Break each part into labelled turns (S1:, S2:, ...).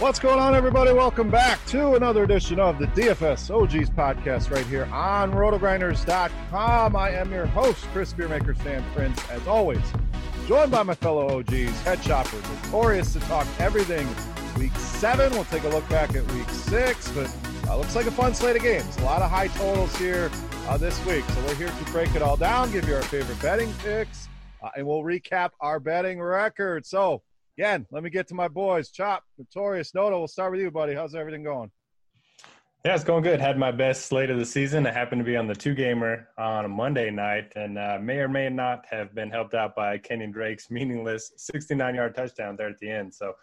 S1: What's going on, everybody? Welcome back to another edition of the DFS OGs podcast right here on rotogrinders.com. I am your host, Chris Beermaker Stan Prince, as always, joined by my fellow OGs, head shopper, notorious to talk everything week seven. We'll take a look back at week six, but uh, looks like a fun slate of games. A lot of high totals here uh, this week. So we're here to break it all down, give you our favorite betting picks, uh, and we'll recap our betting record. So, again, let me get to my boys. Chop, Notorious, Noto, we'll start with you, buddy. How's everything going?
S2: Yeah, it's going good. Had my best slate of the season. I happened to be on the two gamer on a Monday night, and uh, may or may not have been helped out by Kenyan Drake's meaningless 69 yard touchdown there at the end. So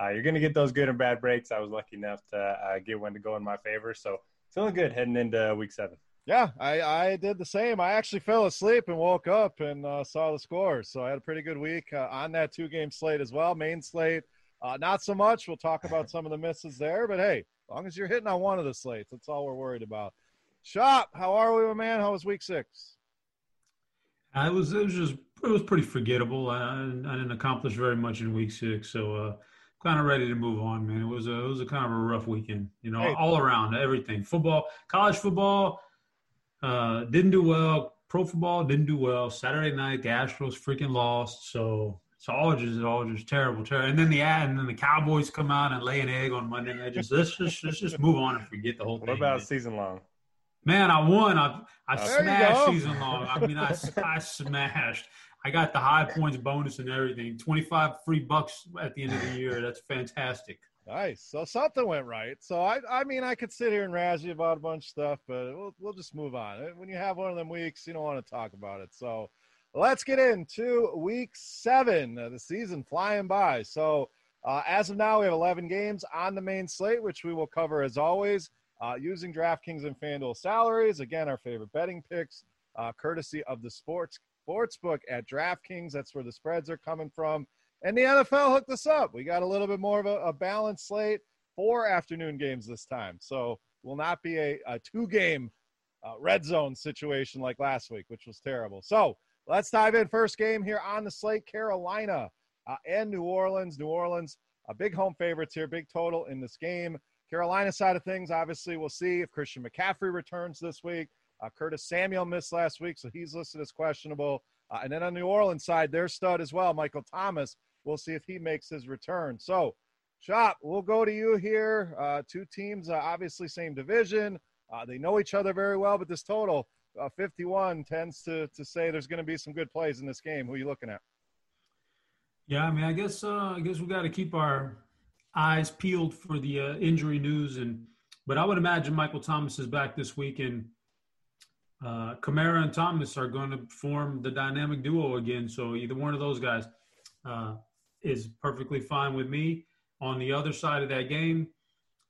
S2: uh, you're going to get those good and bad breaks. I was lucky enough to uh, get one to go in my favor. So feeling good heading into week seven.
S1: Yeah, I, I did the same. I actually fell asleep and woke up and uh, saw the scores. So I had a pretty good week uh, on that two game slate as well. Main slate, uh, not so much. We'll talk about some of the misses there, but hey, as long as you're hitting on one of the slates, that's all we're worried about. Chop, how are we, my man? How was week six?
S3: I was it was just it was pretty forgettable. I, I didn't accomplish very much in week six, so uh, kind of ready to move on, man. It was a it was a kind of a rough weekend, you know, hey. all around everything. Football, college football, uh, didn't do well. Pro football didn't do well. Saturday night, the Astros freaking lost. So it's all just all just terrible, terrible. And then the and then the Cowboys come out and lay an egg on Monday night. Just let's just let's just move on and forget the whole
S2: what
S3: thing.
S2: What about man. season long?
S3: Man, I won. I I smashed season long. I mean, I I smashed. I got the high points bonus and everything. Twenty five free bucks at the end of the year. That's fantastic.
S1: Nice. So something went right. So I, I mean, I could sit here and razz you about a bunch of stuff, but we'll, we'll just move on. When you have one of them weeks, you don't want to talk about it. So let's get into week seven. The season flying by. So uh, as of now, we have 11 games on the main slate, which we will cover as always uh, using DraftKings and FanDuel salaries. Again, our favorite betting picks, uh, courtesy of the sports sportsbook at DraftKings. That's where the spreads are coming from. And the NFL hooked us up. We got a little bit more of a, a balanced slate, four afternoon games this time. So will not be a, a two game uh, red zone situation like last week, which was terrible. So let's dive in. First game here on the slate Carolina uh, and New Orleans. New Orleans, a big home favorites here, big total in this game. Carolina side of things, obviously, we'll see if Christian McCaffrey returns this week. Uh, Curtis Samuel missed last week, so he's listed as questionable. Uh, and then on the New Orleans side, their stud as well, Michael Thomas, We'll see if he makes his return. So, Chop, we'll go to you here. Uh, two teams, uh, obviously same division. Uh, they know each other very well, but this total, uh, 51, tends to, to say there's going to be some good plays in this game. Who are you looking at?
S3: Yeah, I mean, I guess uh, I guess we got to keep our eyes peeled for the uh, injury news, and but I would imagine Michael Thomas is back this week, and uh, Kamara and Thomas are going to form the dynamic duo again. So either one of those guys uh, is perfectly fine with me. On the other side of that game,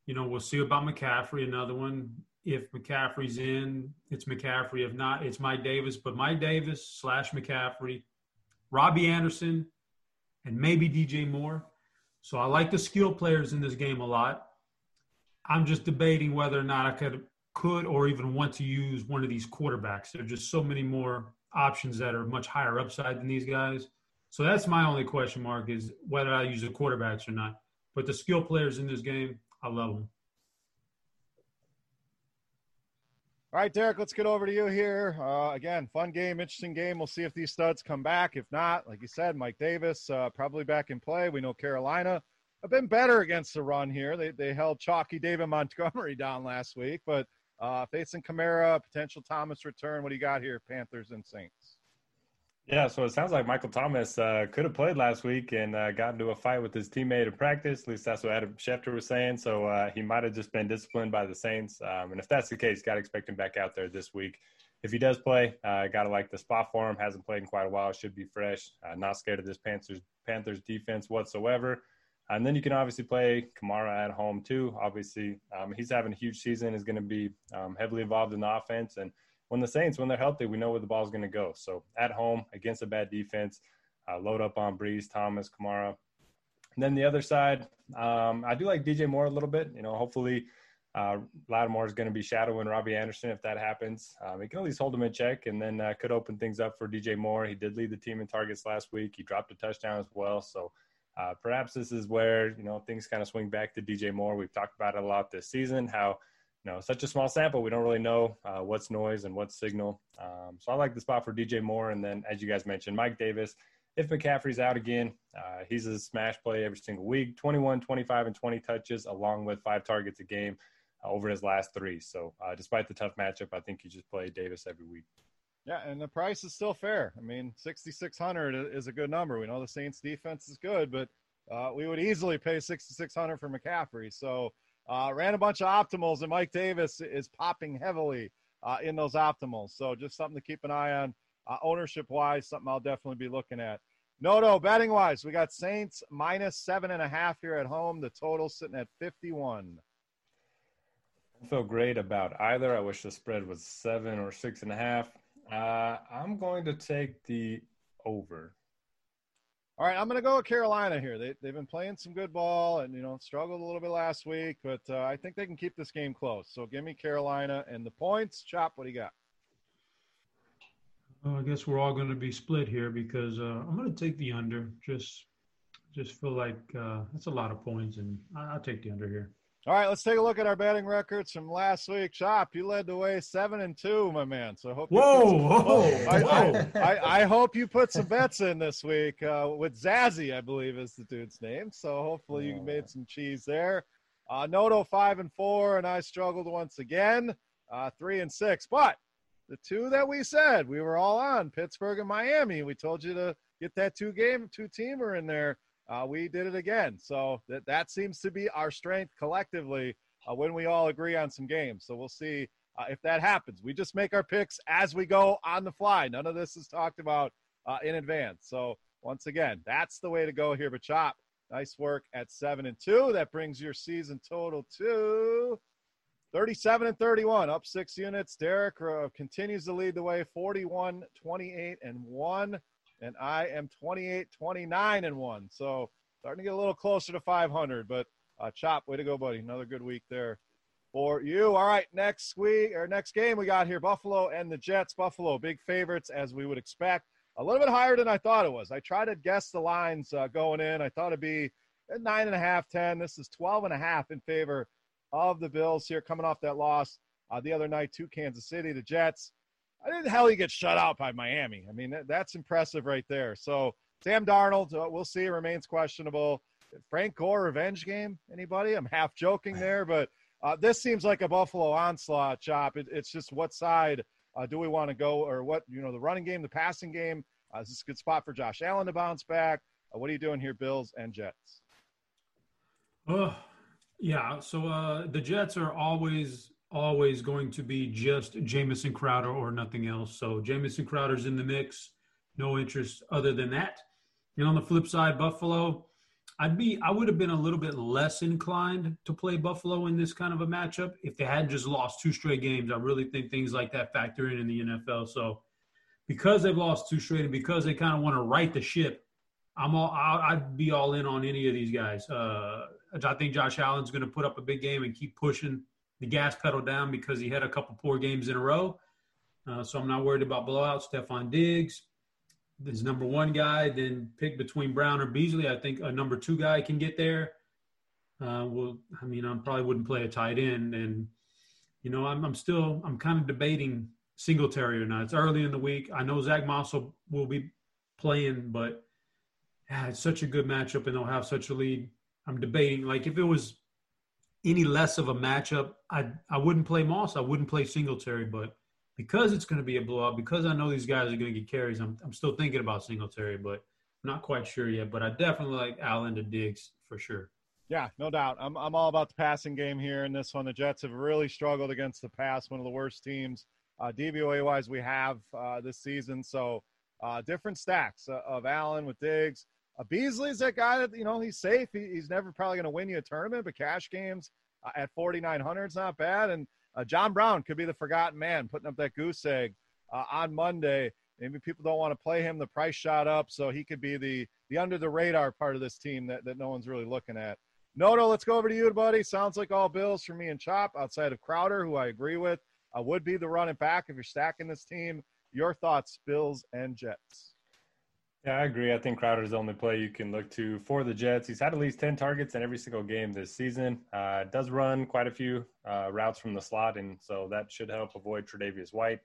S3: you know, we'll see about McCaffrey, another one. If McCaffrey's in, it's McCaffrey. If not, it's Mike Davis. But Mike Davis slash McCaffrey, Robbie Anderson, and maybe DJ Moore. So I like the skill players in this game a lot. I'm just debating whether or not I could could or even want to use one of these quarterbacks. There are just so many more options that are much higher upside than these guys. So that's my only question mark is whether I use the quarterbacks or not. But the skill players in this game, I love them.
S1: All right, Derek, let's get over to you here. Uh, again, fun game, interesting game. We'll see if these studs come back. If not, like you said, Mike Davis uh, probably back in play. We know Carolina have been better against the run here. They, they held chalky David Montgomery down last week, but uh, facing Kamara, potential Thomas return. What do you got here, Panthers and Saints?
S2: Yeah, so it sounds like Michael Thomas uh, could have played last week and uh, got into a fight with his teammate in practice. At least that's what Adam Schefter was saying. So uh, he might have just been disciplined by the Saints. Um, and if that's the case, got to expect him back out there this week. If he does play, uh, got to like the spot for him. Hasn't played in quite a while. Should be fresh. Uh, not scared of this Panthers Panthers defense whatsoever. And then you can obviously play Kamara at home too. Obviously, um, he's having a huge season. Is going to be um, heavily involved in the offense and when the Saints, when they're healthy, we know where the ball's going to go. So at home against a bad defense, uh, load up on Brees, Thomas, Kamara. And then the other side, um, I do like DJ Moore a little bit. You know, hopefully uh, Lattimore is going to be shadowing Robbie Anderson if that happens. Um, he can at least hold him in check and then uh, could open things up for DJ Moore. He did lead the team in targets last week. He dropped a touchdown as well. So uh, perhaps this is where, you know, things kind of swing back to DJ Moore. We've talked about it a lot this season, how – you know, such a small sample, we don't really know uh, what's noise and what's signal. Um, so I like the spot for DJ Moore. And then, as you guys mentioned, Mike Davis. If McCaffrey's out again, uh, he's a smash play every single week 21, 25, and 20 touches, along with five targets a game uh, over his last three. So, uh, despite the tough matchup, I think you just play Davis every week.
S1: Yeah, and the price is still fair. I mean, 6,600 is a good number. We know the Saints defense is good, but uh, we would easily pay 6,600 for McCaffrey. So, uh, ran a bunch of optimals, and Mike Davis is popping heavily uh, in those optimals. So just something to keep an eye on. Uh, ownership wise, something I'll definitely be looking at. No, no, betting wise, we got Saints minus seven and a half here at home. The total sitting at 51.
S2: I feel great about either. I wish the spread was seven or six and a half. Uh, I'm going to take the over.
S1: All right, I'm going to go with Carolina here. They, they've been playing some good ball and, you know, struggled a little bit last week, but uh, I think they can keep this game close. So give me Carolina and the points. Chop, what do you got?
S3: Well, I guess we're all going to be split here because uh, I'm going to take the under. Just, just feel like uh, that's a lot of points, and I'll take the under here.
S1: All right, let's take a look at our betting records from last week. Chop, you led the way seven and two, my man. So I hope.
S3: Whoa, some, whoa,
S1: I, whoa. I, I, I, hope you put some bets in this week uh, with Zazzy, I believe is the dude's name. So hopefully you made some cheese there. Uh, Noto five and four, and I struggled once again, uh, three and six. But the two that we said we were all on Pittsburgh and Miami. We told you to get that two game, two teamer in there uh, we did it again. So that, that seems to be our strength collectively uh, when we all agree on some games. So we'll see uh, if that happens. We just make our picks as we go on the fly. None of this is talked about uh, in advance. So once again, that's the way to go here. But Chop, nice work at seven and two. That brings your season total to 37 and 31, up six units. Derek uh, continues to lead the way, 41, 28, and one and I am 28, 29 and one. So starting to get a little closer to 500. But uh, Chop, way to go, buddy! Another good week there for you. All right, next week or next game we got here: Buffalo and the Jets. Buffalo, big favorites as we would expect. A little bit higher than I thought it was. I tried to guess the lines uh, going in. I thought it'd be nine and a half, ten. This is 12 and a half in favor of the Bills here, coming off that loss uh, the other night to Kansas City. The Jets I didn't hell he gets shut out by Miami. I mean, that, that's impressive right there. So Sam Darnold, uh, we'll see, remains questionable. Frank Gore revenge game? Anybody? I'm half joking there, but uh, this seems like a Buffalo onslaught chop. It, it's just what side uh, do we want to go, or what you know, the running game, the passing game. Uh, is this a good spot for Josh Allen to bounce back? Uh, what are you doing here, Bills and Jets?
S3: Oh, yeah. So uh, the Jets are always always going to be just Jamison Crowder or nothing else. So Jamison Crowder's in the mix. No interest other than that. And on the flip side, Buffalo, I'd be I would have been a little bit less inclined to play Buffalo in this kind of a matchup if they had just lost two straight games. I really think things like that factor in in the NFL. So because they've lost two straight and because they kind of want to right the ship, I'm all I'd be all in on any of these guys. Uh, I think Josh Allen's going to put up a big game and keep pushing the gas pedal down because he had a couple poor games in a row. Uh, so I'm not worried about blowout. Stefon Diggs, is number one guy, then pick between Brown or Beasley. I think a number two guy can get there. Uh, well, I mean, I probably wouldn't play a tight end, and you know, I'm, I'm still I'm kind of debating Singletary or not. It's early in the week. I know Zach Moss will, will be playing, but yeah, it's such a good matchup, and they'll have such a lead. I'm debating like if it was any less of a matchup, I I wouldn't play Moss. I wouldn't play Singletary, but because it's going to be a blowout, because I know these guys are going to get carries, I'm, I'm still thinking about Singletary, but not quite sure yet. But I definitely like Allen to Diggs for sure.
S1: Yeah, no doubt. I'm, I'm all about the passing game here in this one. The Jets have really struggled against the pass, one of the worst teams uh, DVOA wise we have uh, this season. So uh, different stacks uh, of Allen with Diggs. Uh, Beasley's that guy that, you know, he's safe. He, he's never probably going to win you a tournament, but cash games uh, at 4,900 is not bad. And uh, John Brown could be the forgotten man, putting up that goose egg uh, on Monday. Maybe people don't want to play him. The price shot up, so he could be the the under the radar part of this team that, that no one's really looking at. Noto, let's go over to you, buddy. Sounds like all Bills for me and Chop outside of Crowder, who I agree with. Uh, would be the running back if you're stacking this team. Your thoughts, Bills and Jets?
S2: Yeah, I agree. I think Crowder is the only play you can look to for the Jets. He's had at least 10 targets in every single game this season. Uh, does run quite a few uh, routes from the slot, and so that should help avoid Tre'Davious White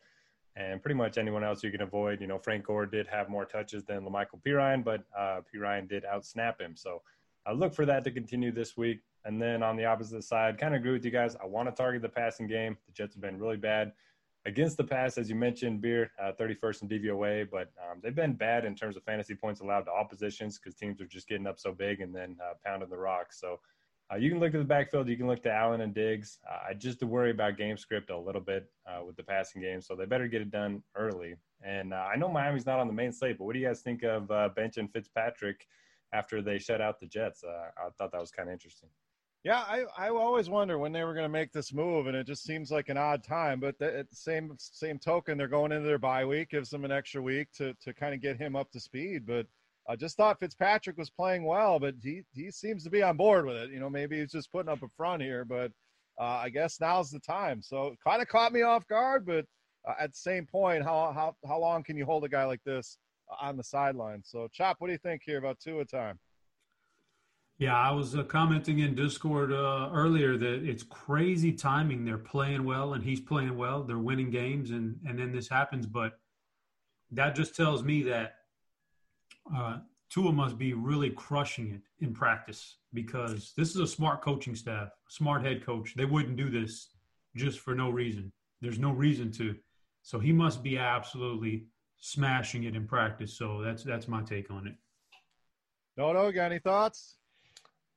S2: and pretty much anyone else you can avoid. You know, Frank Gore did have more touches than La'Mical Perine, but uh, Perine did outsnap him. So I look for that to continue this week. And then on the opposite side, kind of agree with you guys. I want to target the passing game. The Jets have been really bad against the pass, as you mentioned, Beer, uh, 31st in DVOA, but um, they've been bad in terms of fantasy points allowed to oppositions because teams are just getting up so big and then uh, pounding the rock. So uh, you can look at the backfield. You can look to Allen and Diggs. Uh, I just worry about game script a little bit uh, with the passing game, so they better get it done early. And uh, I know Miami's not on the main slate, but what do you guys think of bench and Fitzpatrick after they shut out the Jets? I thought that was kind of interesting.
S1: Yeah, I, I always wonder when they were going to make this move, and it just seems like an odd time. But the, at the same same token, they're going into their bye week, gives them an extra week to to kind of get him up to speed. But I just thought Fitzpatrick was playing well, but he he seems to be on board with it. You know, maybe he's just putting up a front here, but uh, I guess now's the time. So kind of caught me off guard, but uh, at the same point, how how how long can you hold a guy like this on the sideline? So Chop, what do you think here about Tua time?
S3: Yeah, I was uh, commenting in Discord uh, earlier that it's crazy timing. They're playing well, and he's playing well. They're winning games, and and then this happens. But that just tells me that uh, Tua must be really crushing it in practice because this is a smart coaching staff, smart head coach. They wouldn't do this just for no reason. There's no reason to. So he must be absolutely smashing it in practice. So that's that's my take on it.
S1: No, no, got any thoughts?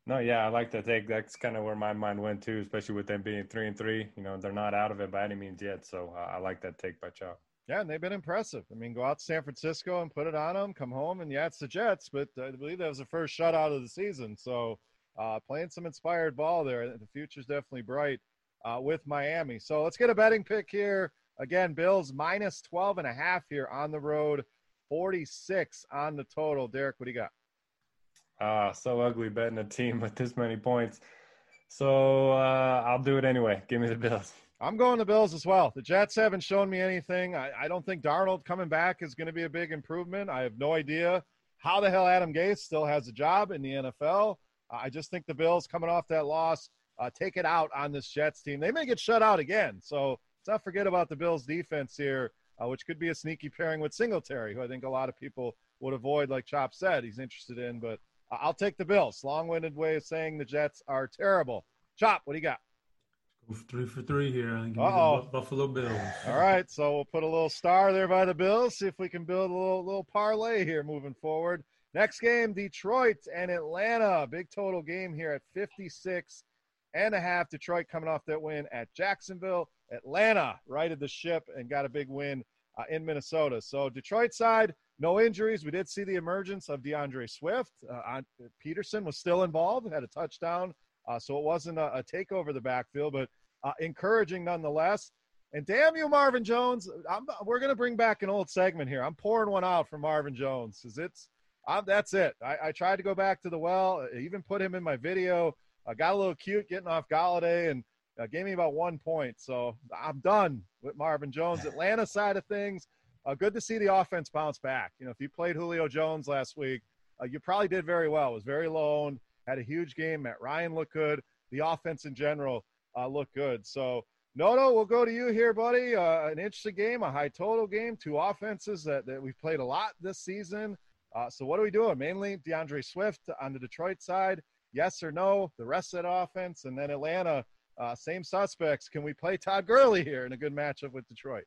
S2: No, yeah, I like that take. That's kind of where my mind went too, especially with them being three and three. You know, they're not out of it by any means yet. So uh, I like that take by Chop.
S1: Yeah, and they've been impressive. I mean, go out to San Francisco and put it on them, come home, and yeah, it's the Jets, but I believe that was the first shutout of the season. So uh, playing some inspired ball there. The future's definitely bright uh, with Miami. So let's get a betting pick here. Again, Bills minus 12 and a half here on the road, 46 on the total. Derek, what do you got?
S2: Ah, so ugly betting a team with this many points. So uh, I'll do it anyway. Give me the Bills.
S1: I'm going the Bills as well. The Jets haven't shown me anything. I, I don't think Darnold coming back is going to be a big improvement. I have no idea how the hell Adam Gase still has a job in the NFL. I just think the Bills coming off that loss uh, take it out on this Jets team. They may get shut out again. So let's not forget about the Bills defense here, uh, which could be a sneaky pairing with Singletary, who I think a lot of people would avoid, like Chop said, he's interested in. But I'll take the Bills. Long-winded way of saying the Jets are terrible. Chop, what do you got?
S3: Go three for three here. The Buffalo Bills.
S1: All right, so we'll put a little star there by the Bills. See if we can build a little little parlay here moving forward. Next game, Detroit and Atlanta. Big total game here at 56 and a half. Detroit coming off that win at Jacksonville. Atlanta righted the ship and got a big win uh, in Minnesota. So Detroit side, no injuries. We did see the emergence of DeAndre Swift. Uh, Peterson was still involved, had a touchdown, uh, so it wasn't a, a takeover the backfield, but uh, encouraging nonetheless. And damn you, Marvin Jones! I'm, we're going to bring back an old segment here. I'm pouring one out for Marvin Jones because it's I'm, that's it. I, I, tried to go back to the well, I even put him in my video. I got a little cute getting off Golladay and uh, gave me about one point. So I'm done with Marvin Jones. Atlanta side of things, uh, good to see the offense bounce back. You know, if you played Julio Jones last week, uh, you probably did very well. It was very low owned, had a huge game. Matt Ryan looked good. The offense in general uh, looked good. So, Noto, we'll go to you here, buddy. Uh, an interesting game, a high total game, two offenses that, that we've played a lot this season. Uh, so, what are we doing? Mainly DeAndre Swift on the Detroit side. Yes or no? The rest of that offense. And then Atlanta, uh, same suspects. Can we play Todd Gurley here in a good matchup with Detroit?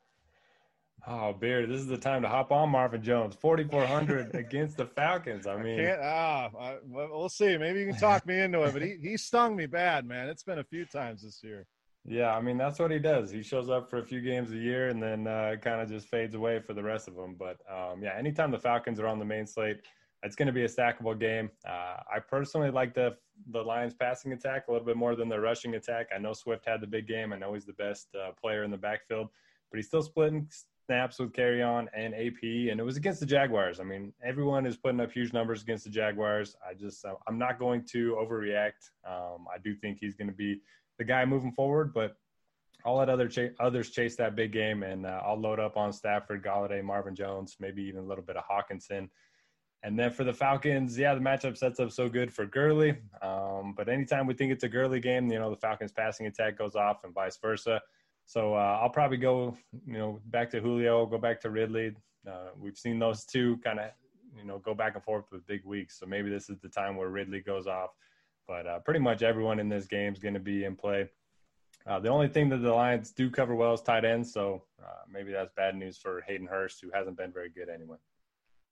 S2: Oh, Beard, this is the time to hop on Marvin Jones. 4,400 against the Falcons. I mean,
S1: I ah, I, we'll see. Maybe you can talk me into it, but he, he stung me bad, man. It's been a few times this year.
S2: Yeah, I mean, that's what he does. He shows up for a few games a year and then uh, kind of just fades away for the rest of them. But um, yeah, anytime the Falcons are on the main slate, it's going to be a stackable game. Uh, I personally like the the Lions passing attack a little bit more than the rushing attack. I know Swift had the big game. I know he's the best uh, player in the backfield, but he's still splitting snaps with Kerryon and AP, and it was against the Jaguars. I mean, everyone is putting up huge numbers against the Jaguars. I just, uh, I'm not going to overreact. Um, I do think he's going to be the guy moving forward, but I'll let other ch- others chase that big game, and uh, I'll load up on Stafford, Golladay, Marvin Jones, maybe even a little bit of Hockenson. And then for the Falcons, yeah, the matchup sets up so good for Gurley. Um, but anytime we think it's a Gurley game, you know, the Falcons passing attack goes off and vice versa. So uh, I'll probably go, you know, back to Julio, go back to Ridley. Uh, we've seen those two kind of, you know, go back and forth with big weeks. So maybe this is the time where Ridley goes off. But uh, pretty much everyone in this game is going to be in play. Uh, the only thing that the Lions do cover well is tight ends. So uh, maybe that's bad news for Hayden Hurst, who hasn't been very good anyway.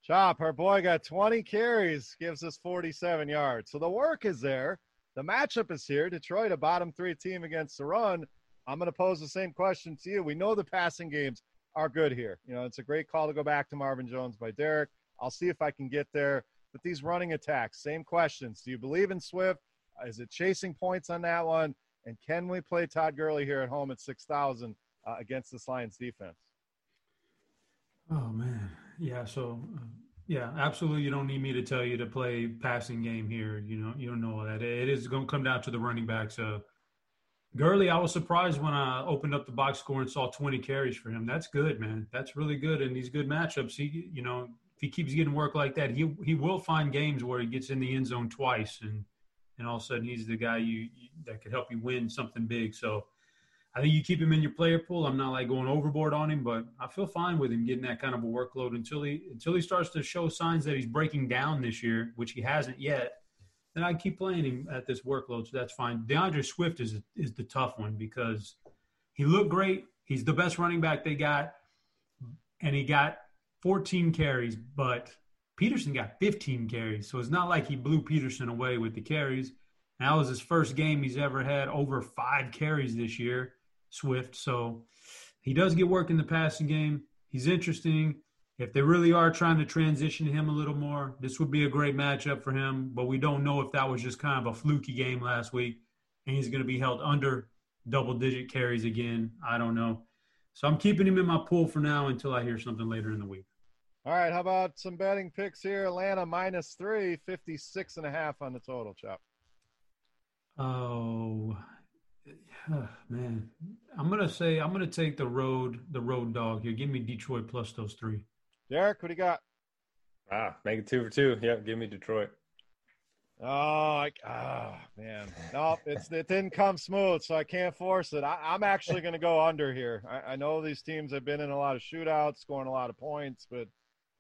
S1: Chop, our boy got 20 carries, gives us 47 yards. So the work is there. The matchup is here. Detroit, a bottom three team against the run. I'm going to pose the same question to you. We know the passing games are good here. You know, it's a great call to go back to Marvin Jones by Derek. I'll see if I can get there. But these running attacks, same questions. Do you believe in Swift? Is it chasing points on that one? And can we play Todd Gurley here at home at 6,000 uh, against this Lions defense?
S3: Oh, man. Yeah. So, uh, yeah, absolutely. You don't need me to tell you to play passing game here. You know, you don't know all that. It is going to come down to the running backs. Uh, Gurley, I was surprised when I opened up the box score and saw 20 carries for him. That's good, man. That's really good. And these good matchups, he, you know, if he keeps getting work like that, he he will find games where he gets in the end zone twice, and and all of a sudden he's the guy you, you that could help you win something big. So I think you keep him in your player pool. I'm not like going overboard on him, but I feel fine with him getting that kind of a workload until he until he starts to show signs that he's breaking down this year, which he hasn't yet then I keep playing him at this workload, so that's fine. DeAndre Swift is is the tough one because he looked great. He's the best running back they got, and he got 14 carries, but Peterson got 15 carries. So it's not like he blew Peterson away with the carries. And that was his first game he's ever had over five carries this year, Swift. So he does get work in the passing game. He's interesting if they really are trying to transition him a little more, this would be a great matchup for him. But we don't know if that was just kind of a fluky game last week and he's going to be held under double digit carries again. I don't know. So I'm keeping him in my pool for now until I hear something later in the week.
S1: All right. How about some betting picks here? Atlanta minus three, 56 and a half on the total, Chop.
S3: Oh, man. I'm going to say, I'm going to take the road, the road dog here. Give me Detroit plus those three.
S1: Derek, what do you got?
S2: Ah, make it two for two. Yep, give me Detroit.
S1: Oh, I, oh man, nope, it's it didn't come smooth, so I can't force it. I, am actually going to go under here. I, I, know these teams have been in a lot of shootouts, scoring a lot of points, but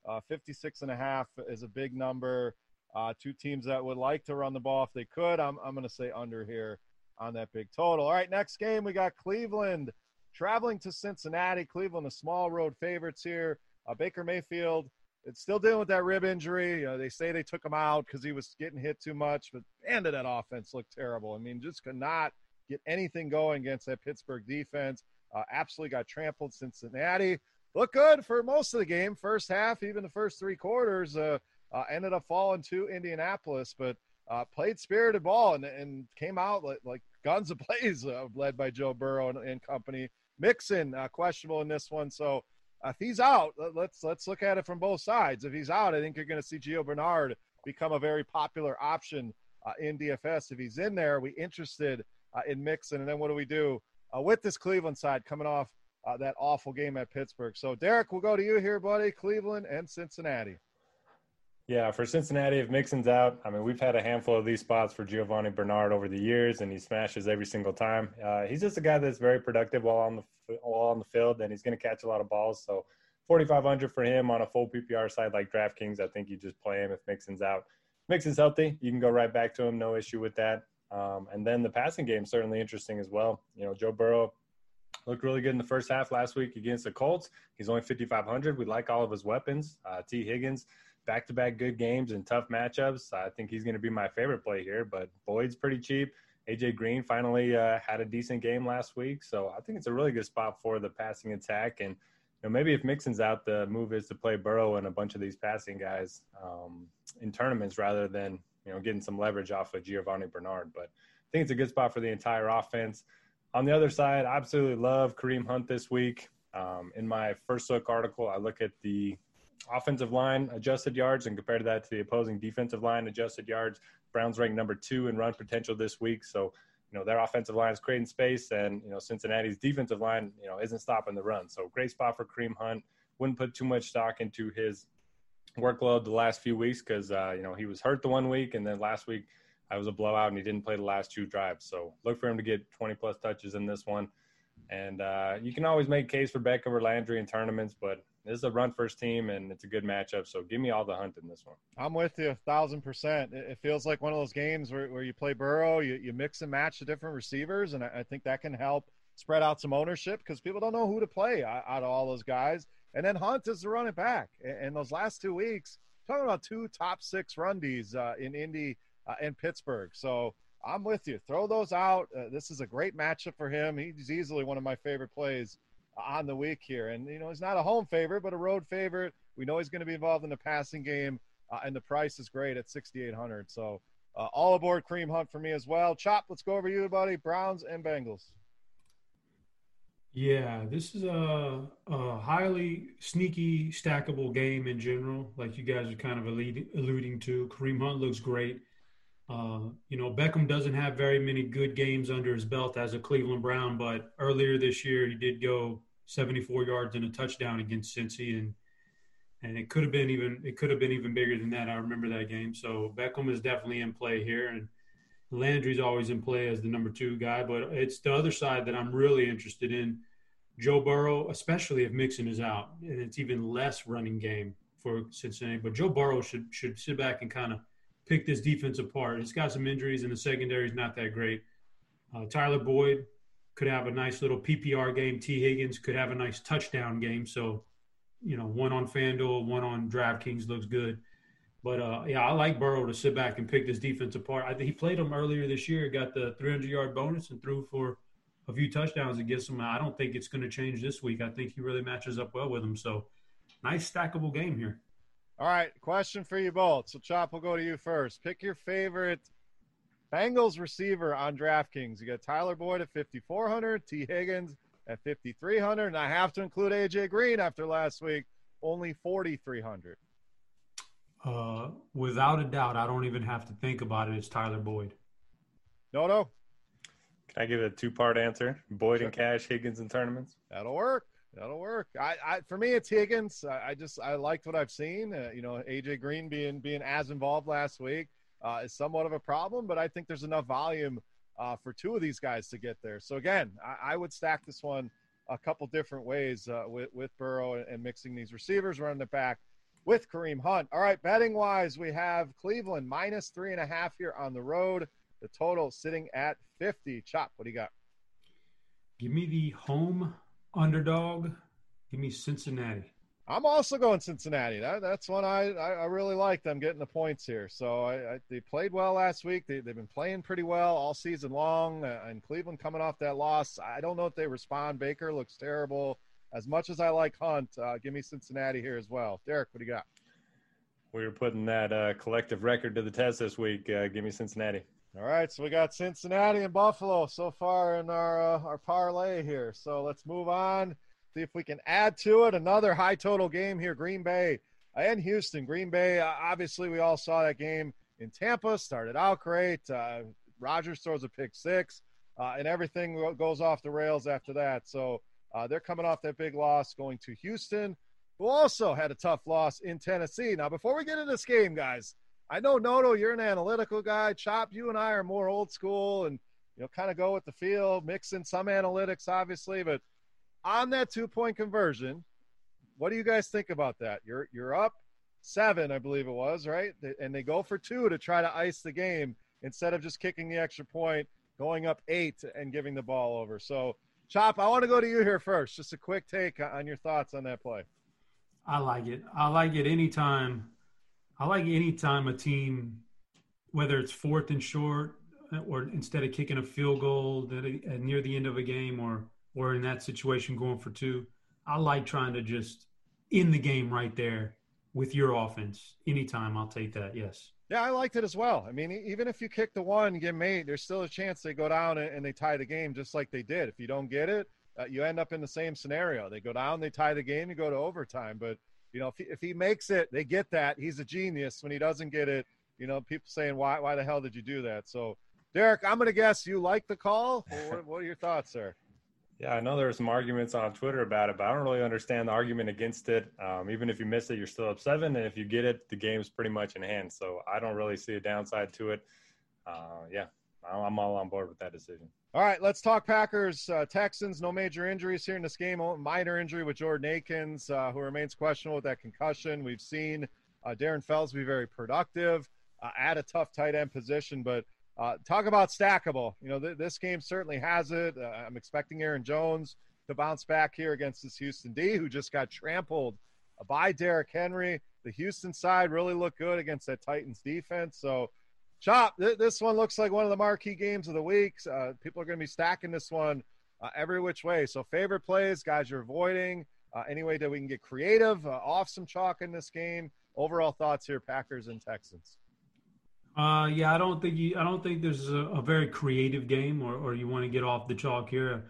S1: uh, 56 and a half is a big number. Uh, two teams that would like to run the ball if they could. I'm I'm going to say under here on that big total. All right, next game we got Cleveland traveling to Cincinnati. Cleveland, the small road favorites here. Uh, Baker Mayfield, it's still dealing with that rib injury. Uh, they say they took him out because he was getting hit too much, but man, did that offense looked terrible. I mean, just could not get anything going against that Pittsburgh defense. Uh, absolutely got trampled Cincinnati. looked good for most of the game, first half, even the first three quarters. Uh, uh, ended up falling to Indianapolis, but uh, played spirited ball and, and came out like, like guns of blaze, uh, led by Joe Burrow and, and company. Mixon uh, questionable in this one, so if he's out, let's let's look at it from both sides. If he's out, I think you're going to see Gio Bernard become a very popular option uh, in DFS. If he's in there, we interested uh, in Mixon, and then what do we do uh, with this Cleveland side coming off uh, that awful game at Pittsburgh? So Derek, we'll go to you here, buddy. Cleveland and Cincinnati.
S2: Yeah, for Cincinnati, if Mixon's out, I mean, we've had a handful of these spots for Giovanni Bernard over the years, and he smashes every single time. Uh, he's just a guy that's very productive while on the while on the field, and he's going to catch a lot of balls. So, 4,500 for him on a full PPR side like DraftKings. I think you just play him if Mixon's out. Mixon's healthy, you can go right back to him, no issue with that. Um, and then the passing game certainly interesting as well. You know, Joe Burrow looked really good in the first half last week against the Colts. He's only 5,500. We like all of his weapons. Uh, Tee Higgins back to back good games and tough matchups. I think he's going to be my favorite play here, but Boyd's pretty cheap. AJ Green finally uh, had a decent game last week, so I think it's a really good spot for the passing attack. And you know, maybe if Mixon's out, the move is to play Burrow and a bunch of these passing guys um, in tournaments rather than you know getting some leverage off of Giovanni Bernard. But I think it's a good spot for the entire offense. On the other side, I absolutely love Kareem Hunt this week. Um, in my first look article, I look at the offensive line adjusted yards and compare that to the opposing defensive line adjusted yards. Browns ranked number two in run potential this week. So, you know, their offensive line is creating space and, you know, Cincinnati's defensive line, you know, isn't stopping the run. So great spot for Kareem Hunt. Wouldn't put too much stock into his workload the last few weeks because, uh, you know, he was hurt the one week and then last week I was a blowout and he didn't play the last two drives. So look for him to get 20 plus touches in this one. And uh, you can always make case for Beckham or Landry in tournaments, but this is a run first team and it's a good matchup. So give me all the hunt in this one.
S1: I'm with you a thousand percent. It feels like one of those games where, where you play Burrow, you, you mix and match the different receivers, and I, think that can help spread out some ownership because people don't know who to play out, of all those guys. And then Hunt is the running back. And, those last two weeks, talking about two top six rundies uh, in Indy uh, and Pittsburgh. So I'm with you. Throw those out. Uh, this is a great matchup for him. He's easily one of my favorite plays on the week here. And, you know, he's not a home favorite, but a road favorite. We know he's going to be involved in the passing game, uh, and the price is great at 6,800. So, uh, all aboard Kareem Hunt for me as well. Chop, let's go over you, buddy. Browns and Bengals.
S3: Yeah, this is a, a, highly sneaky, stackable game in general. Like you guys are kind of alluding to. Kareem Hunt looks great. Uh, you know, Beckham doesn't have very many good games under his belt as a Cleveland Brown, but earlier this year he did go 74 yards and a touchdown against Cincy, and and it could have been even it could have been even bigger than that. I remember that game. So Beckham is definitely in play here, and Landry's always in play as the number two guy. But it's the other side that I'm really interested in. Joe Burrow, especially if Mixon is out, and it's even less running game for Cincinnati. But Joe Burrow should should sit back and kind of pick this defense apart. It's got some injuries, and the secondary is not that great. Uh, Tyler Boyd could have a nice little PPR game. Tee Higgins could have a nice touchdown game. So, you know, one on FanDuel, one on DraftKings looks good. But uh, yeah, I like Burrow to sit back and pick this defense apart. I, he played them earlier this year, got the 300 yard bonus, and threw for a few touchdowns against them. I don't think it's going to change this week. I think he really matches up well with them. So, nice stackable game here.
S1: All right, question for you both. So, Chop, we'll go to you first. Pick your favorite Bengals receiver on DraftKings. You got Tyler Boyd at 5,400, Tee Higgins at 5,300, and I have to include AJ Green after last week, only 4,300.
S3: Uh, without a doubt, I don't even have to think about it. It's Tyler Boyd.
S1: No, no.
S2: Can I give a two part answer? Boyd sure. and Cash, Higgins and tournaments?
S1: That'll work. That'll work. I, I for me, it's Higgins. I, I just I liked what I've seen. Uh, you know, AJ Green being being as involved last week uh, is somewhat of a problem, but I think there's enough volume uh, for two of these guys to get there. So again, I, I would stack this one a couple different ways uh, with with Burrow and, and, mixing these receivers, running it back with Kareem Hunt. All right, betting wise, we have Cleveland minus three and a half here on the road. The total sitting at 50. Chop, what do you got?
S3: Give me the home underdog. Give me Cincinnati.
S1: I'm also going Cincinnati. That, that's one I, I, I really like them getting the points here. So I, I, they played well last week. They, they've been playing pretty well all season long. Uh, and Cleveland coming off that loss, I don't know if they respond. Baker looks terrible. as much as I like Hunt, uh, give me Cincinnati here as well. Derek, what do you got?
S2: We were putting that uh, collective record to the test this week. Uh, give me Cincinnati.
S1: All right, so we got Cincinnati and Buffalo so far in our uh, our parlay here. So let's move on. See if we can add to it another high total game here. Green Bay and Houston. Green Bay, obviously, we all saw that game in Tampa. Started out great. Uh, Rodgers throws a pick six, uh, and everything goes off the rails after that. So uh, they're coming off that big loss, going to Houston, who also had a tough loss in Tennessee. Now, before we get into this game, guys, I know Noto, you're an analytical guy. Chop, you and I are more old school, and you know, kind of go with the feel, mix in some analytics, obviously. But on that two point conversion, what do you guys think about that? You're you're up seven, I believe it was, right? And they go for two to try to ice the game instead of just kicking the extra point, going up eight and giving the ball over. So, Chop, I want to go to you here first. Just a quick take on your thoughts on that play.
S3: I like it. I like it anytime. I like anytime a team, whether it's fourth and short, or instead of kicking a field goal uh, near the end of a game, or or in that situation going for two, I like trying to just in the game right there with your offense. Anytime, I'll take that. Yes.
S1: Yeah, I liked it as well. I mean, even if you kick the one, get made, there's still a chance they go down and they tie the game just like they did. If you don't get it, uh, you end up in the same scenario. They go down, they tie the game, you go to overtime. But you know, if he, if he makes it, they get that. He's a genius. When he doesn't get it, you know, people saying, "Why? Why the hell did you do that?" So, Derek, I'm going to guess you like the call. What, what are your thoughts, sir?
S2: Yeah, I know there's some arguments on Twitter about it, but I don't really understand the argument against it. Um, even if you miss it, you're still up seven, and if you get it, the game's pretty much in hand. So I don't really see a downside to it. Uh, yeah, I'm all on board with that decision.
S1: All right, let's talk Packers. Uh, Texans, no major injuries here in this game. Minor injury with Jordan Akins, uh, who remains questionable with that concussion. We've seen uh, Darren Fells be very productive uh, at a tough tight end position, but uh, talk about stackable. You know, th- this game certainly has it. Uh, I'm expecting Aaron Jones to bounce back here against this Houston D, who just got trampled by Derrick Henry. The Houston side really looked good against that Titans defense. So, Chop, th- this one looks like one of the marquee games of the week. Uh, people are going to be stacking this one uh, every which way. So, favorite plays, guys, you're avoiding. Uh, any way that we can get creative, uh, off some chalk in this game. Overall thoughts here, Packers and Texans.
S3: Uh, yeah, I don't think you. I don't think there's a, a very creative game, or, or you want to get off the chalk here.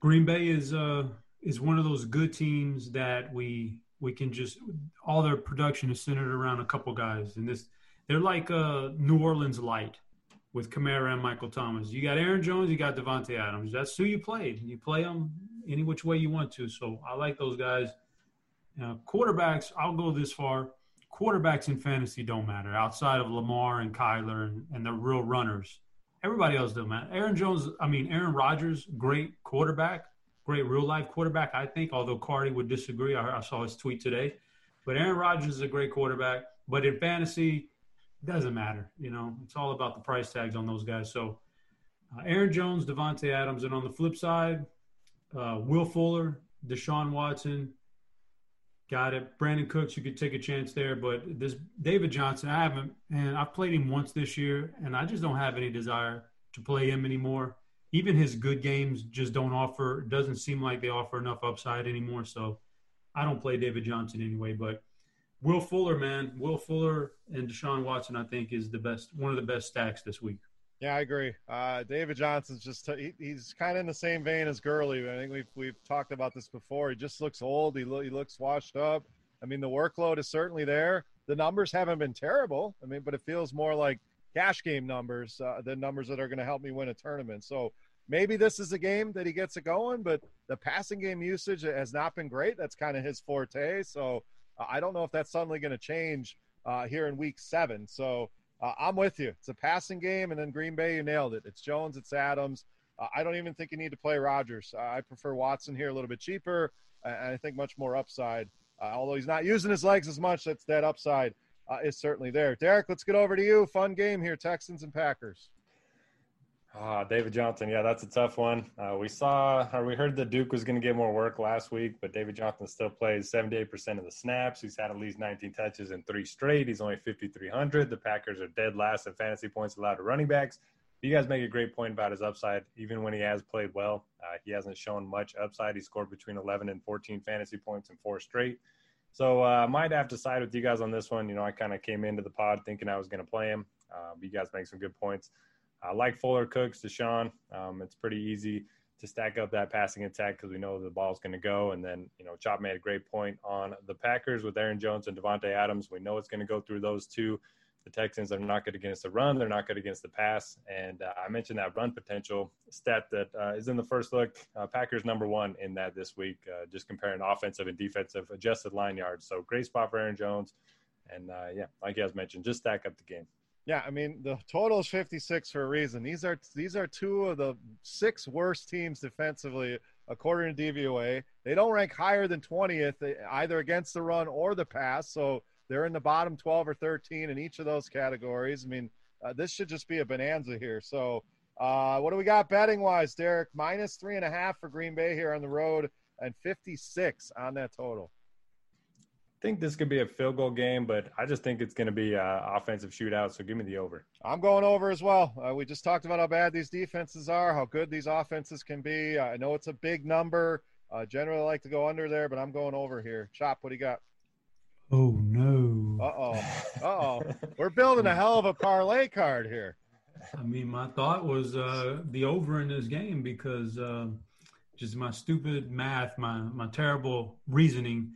S3: Green Bay is uh is one of those good teams that we we can just all their production is centered around a couple guys, and this they're like uh New Orleans light with Kamara and Michael Thomas. You got Aaron Jones, you got Davante Adams. That's who you played. You play them any which way you want to. So I like those guys. Uh, quarterbacks, I'll go this far quarterbacks in fantasy don't matter outside of Lamar and Kyler and, and the real runners. Everybody else doesn't matter. Aaron Jones, I mean, Aaron Rodgers, great quarterback, great real life quarterback, I think, although Cardi would disagree. I, I saw his tweet today. But Aaron Rodgers is a great quarterback. But in fantasy, doesn't matter. You know, it's all about the price tags on those guys. So uh, Aaron Jones, Davante Adams, and on the flip side, uh, Will Fuller, Deshaun Watson, Got it. Brandin Cooks, you could take a chance there, but this David Johnson, I haven't, and I've played him once this year, and I just don't have any desire to play him anymore. Even his good games just don't offer, doesn't seem like they offer enough upside anymore. So I don't play David Johnson anyway. But Will Fuller, man, Will Fuller and Deshaun Watson, I think, is the best, one of the best stacks this week.
S1: Yeah, I agree. Uh, David Johnson's just he, he's kind of in the same vein as Gurley. I think we've we've talked about this before. He just looks old. He lo- he looks washed up. I mean, the workload is certainly there. The numbers haven't been terrible. I mean, but it feels more like cash game numbers uh, than numbers that are going to help me win a tournament. So maybe this is a game that he gets it going. But the passing game usage has not been great. That's kind of his forte. So I don't know if that's suddenly going to change uh, here in week seven. So uh, I'm with you. It's a passing game, and then Green Bay, you nailed it. It's Jones, it's Adams. Uh, I don't even think you need to play Rodgers. Uh, I prefer Watson here, a little bit cheaper, and I think much more upside. Uh, although he's not using his legs as much, that's that upside uh, is certainly there. Derek, let's get over to you. Fun game here, Texans and Packers.
S2: Ah, David Johnson. Yeah, that's a tough one. Uh, we saw, or we heard that Duke was going to get more work last week, but David Johnson still plays 78% of the snaps. He's had at least 19 touches in three straight. He's only 5,300. The Packers are dead last in fantasy points allowed to running backs. you guys make a great point about his upside. Even when he has played well, uh, he hasn't shown much upside. He scored between 11 and 14 fantasy points in four straight. So uh, I might have to side with you guys on this one. You know, I kind of came into the pod thinking I was going to play him. Uh, you guys make some good points. I like Fuller, Cooks, Deshaun. Um, it's pretty easy to stack up that passing attack because we know the ball's going to go. And then, you know, Chop made a great point on the Packers with Aaron Jones and Davante Adams. We know it's going to go through those two. The Texans are not good against the run. They're not good against the pass. And uh, I mentioned that run potential stat that uh, is in the first look. Uh, Packers number one in that this week, uh, just comparing offensive and defensive adjusted line yards. So great spot for Aaron Jones. And uh, yeah, like you guys mentioned, just stack up the game.
S1: Yeah, I mean the total is 56 for a reason. These are these are two of the six worst teams defensively according to DVOA. They don't rank higher than 20th either against the run or the pass. So they're in the bottom 12 or 13 in each of those categories. I mean, uh, this should just be a bonanza here. So, uh, what do we got betting wise, Derek? Minus three and a half for Green Bay here on the road and 56 on that total.
S2: I think this could be a field goal game, but I just think it's going to be an offensive shootout. So give me the over.
S1: I'm going over as well. Uh, we just talked about how bad these defenses are, how good these offenses can be. I know it's a big number. Uh, generally, I like to go under there, but I'm going over here. Chop, what do you got?
S3: Oh no.
S1: Uh oh. Uh oh. We're building a hell of a parlay card here.
S3: I mean, my thought was uh, the over in this game because uh, just my stupid math, my my terrible reasoning.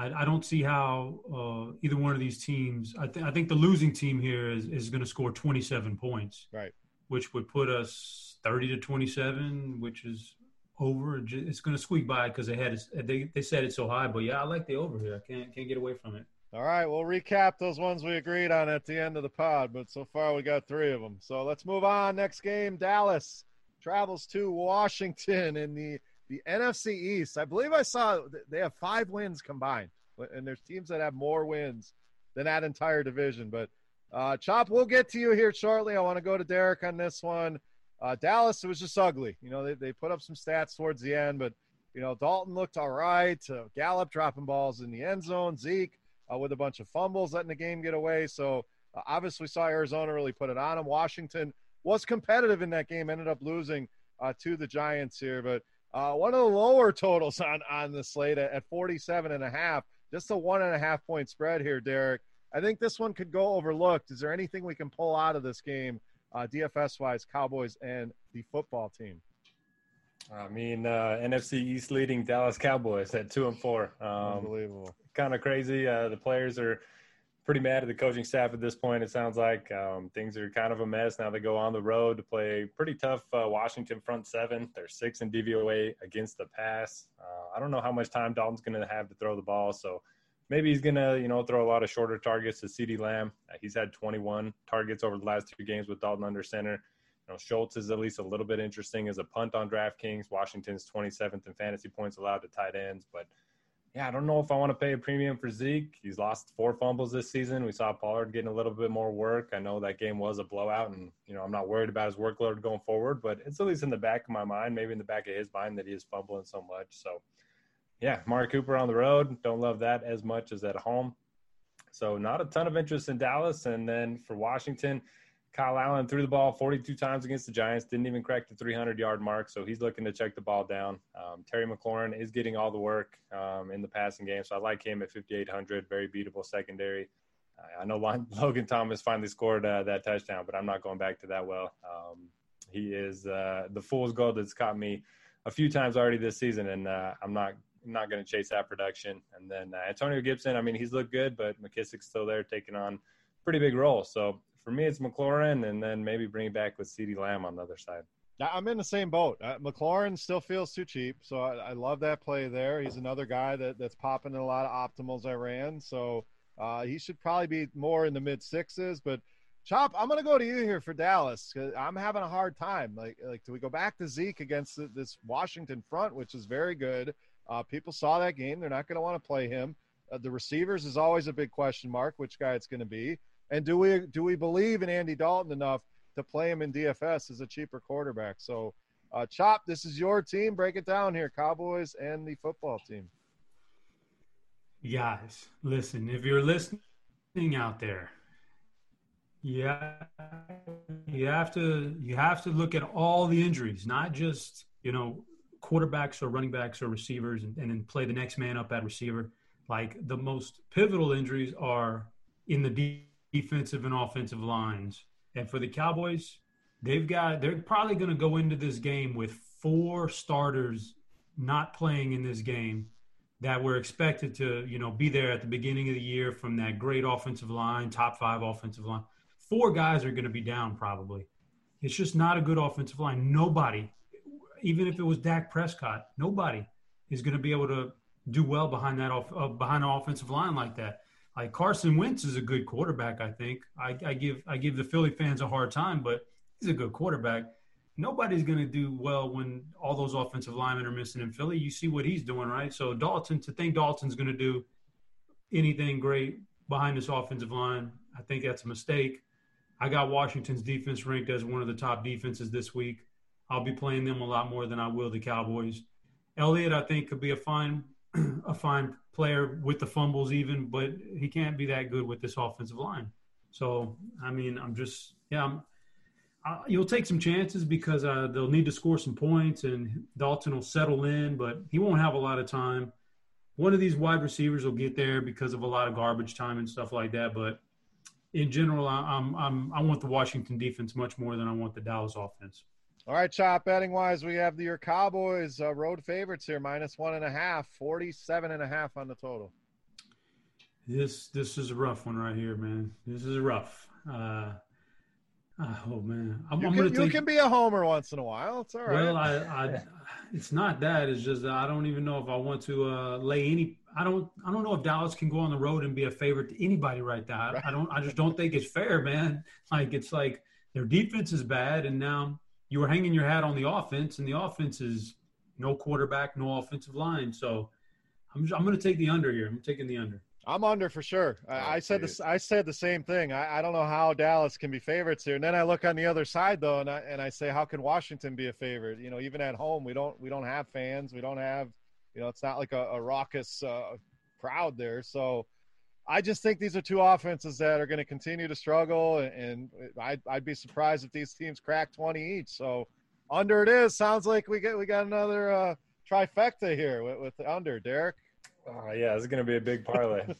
S3: I, I don't see how uh, either one of these teams. I, th- I think the losing team here is is going to score 27 points,
S1: right?
S3: Which would put us 30 to 27, which is over. It's going to squeak by because they had they they said it so high. But yeah, I like the over here. I can't can't get away from it.
S1: All right, we'll recap those ones we agreed on at the end of the pod. But so far we got three of them. So let's move on. Next game, Dallas travels to Washington in the the NFC East. I believe I saw they have five wins combined, and there's teams that have more wins than that entire division. But uh, Chop, we'll get to you here shortly. I want to go to Derek on this one. Uh, Dallas, it was just ugly. You know, they, they put up some stats towards the end, but, you know, Dalton looked all right. Uh, Gallup dropping balls in the end zone. Zeke uh, with a bunch of fumbles letting the game get away. So uh, obviously saw Arizona really put it on them. Washington was competitive in that game, ended up losing uh, to the Giants here. But uh, one of the lower totals on, on the slate at, at 47 and a half, just a one and a half point spread here, Derek. I think this one could go overlooked. Is there anything we can pull out of this game uh, DFS wise, Cowboys and the football team?
S2: I mean, uh, NFC East leading Dallas Cowboys at two and four.
S1: Um, Unbelievable.
S2: Kind of crazy. Uh, the players are pretty mad at the coaching staff at this point. It sounds like um, things are kind of a mess. Now they go on the road to play pretty tough uh, Washington front seven. They're six in DVOA against the pass. Uh, I don't know how much time Dalton's going to have to throw the ball. So maybe he's gonna you know throw a lot of shorter targets to CeeDee Lamb. Uh, he's had 21 targets over the last two games with Dalton under center. You know Schultz is at least a little bit interesting as a punt on DraftKings. Washington's 27th in fantasy points allowed to tight ends, but yeah, I don't know if I want to pay a premium for Zeke. He's lost four fumbles this season. We saw Pollard getting a little bit more work. I know that game was a blowout, and you know I'm not worried about his workload going forward, but it's at least in the back of my mind, maybe in the back of his mind that he is fumbling so much. So yeah, Amari Cooper on the road. Don't love that as much as at home. So not a ton of interest in Dallas. And then for Washington, Kyle Allen threw the ball 42 times against the Giants, didn't even crack the 300 yard mark. So he's looking to check the ball down. Um, Terry McLaurin is getting all the work um, in the passing game. So I like him at 5,800, very beatable secondary. I know Logan Thomas finally scored uh, that touchdown, but I'm not going back to that well. Um, he is uh, the fool's gold that's caught me a few times already this season, and uh, I'm not not going to chase that production. And then uh, Antonio Gibson, I mean, he's looked good, but McKissic's still there taking on pretty big role. So for me, it's McLaurin, and then maybe bring it back with CeeDee Lamb on the other side.
S1: I'm in the same boat. Uh, McLaurin still feels too cheap, so I, I, love that play there. He's another guy that, that's popping in a lot of optimals I ran, so uh, he should probably be more in the mid sixes. But Chop, I'm going to go to you here for Dallas because I'm having a hard time. Like, like, do we go back to Zeke against the, this Washington front, which is very good? Uh, people saw that game. They're not going to want to play him. Uh, the receivers is always a big question mark, which guy it's going to be. And do we do we believe in Andy Dalton enough to play him in DFS as a cheaper quarterback? So, uh, Chop, this is your team. Break it down here, Cowboys and the football team.
S3: Guys, listen. If you're listening out there, yeah, you have to you have to look at all the injuries, not just you know quarterbacks or running backs or receivers, and, and then play the next man up at receiver. Like the most pivotal injuries are in the defensive and offensive lines, and for the Cowboys, they've got they're probably going to go into this game with four starters not playing in this game that were expected to, you know, be there at the beginning of the year from that great offensive line, top five offensive line. Four guys are going to be down probably. It's just not a good offensive line. Nobody, even if it was Dak Prescott, nobody is going to be able to do well behind that off uh, behind an offensive line like that. Like Carson Wentz is a good quarterback. I think I, I give I give the Philly fans a hard time, but he's a good quarterback nobody's going to do well when all those offensive linemen are missing in Philly. You see what he's doing, right? So Dalton, to think Dalton's going to do anything great behind this offensive line, I think that's a mistake. I got Washington's defense ranked as one of the top defenses this week. I'll be playing them a lot more than I will the Cowboys. Elliott, I think, could be a fine, a fine player with the fumbles, even, but he can't be that good with this offensive line. So, I mean, I'm just, yeah, I'm, uh, you'll take some chances because uh, they'll need to score some points, and Dalton will settle in, but he won't have a lot of time. One of these wide receivers will get there because of a lot of garbage time and stuff like that. But in general, I, I'm, I'm I want the Washington defense much more than I want the Dallas offense.
S1: All right, chop betting wise, we have the, your Cowboys uh, road favorites here, minus one and a half, 47 and a half on the total.
S3: This this is a rough one right here, man. This is rough. Uh, Oh man,
S1: I'm, you, I'm can, you can be a homer once in a while. It's all right.
S3: Well, I, I, it's not that. It's just that I don't even know if I want to uh, lay any. I don't. I don't know if Dallas can go on the road and be a favorite to anybody right now. Right. I don't. I just don't think it's fair, man. Like it's like their defense is bad, and now you were hanging your hat on the offense, and the offense is no quarterback, no offensive line. So I'm. I'm going to take the under here. I'm taking the under.
S1: I'm under for sure. I, oh, I said this. I said the same thing. I, I, don't know how Dallas can be favorites here. And then I look on the other side though, and I and I say, how can Washington be a favorite? You know, even at home, we don't we don't have fans. We don't have, you know, it's not like a, a raucous uh, crowd there. So I just think these are two offenses that are going to continue to struggle, and, I'd I'd be surprised if these teams crack 20 each. So under it is. Sounds like we get we got another uh, trifecta here with, with the under, Derek.
S2: Oh, yeah, this is going to be a big parlay.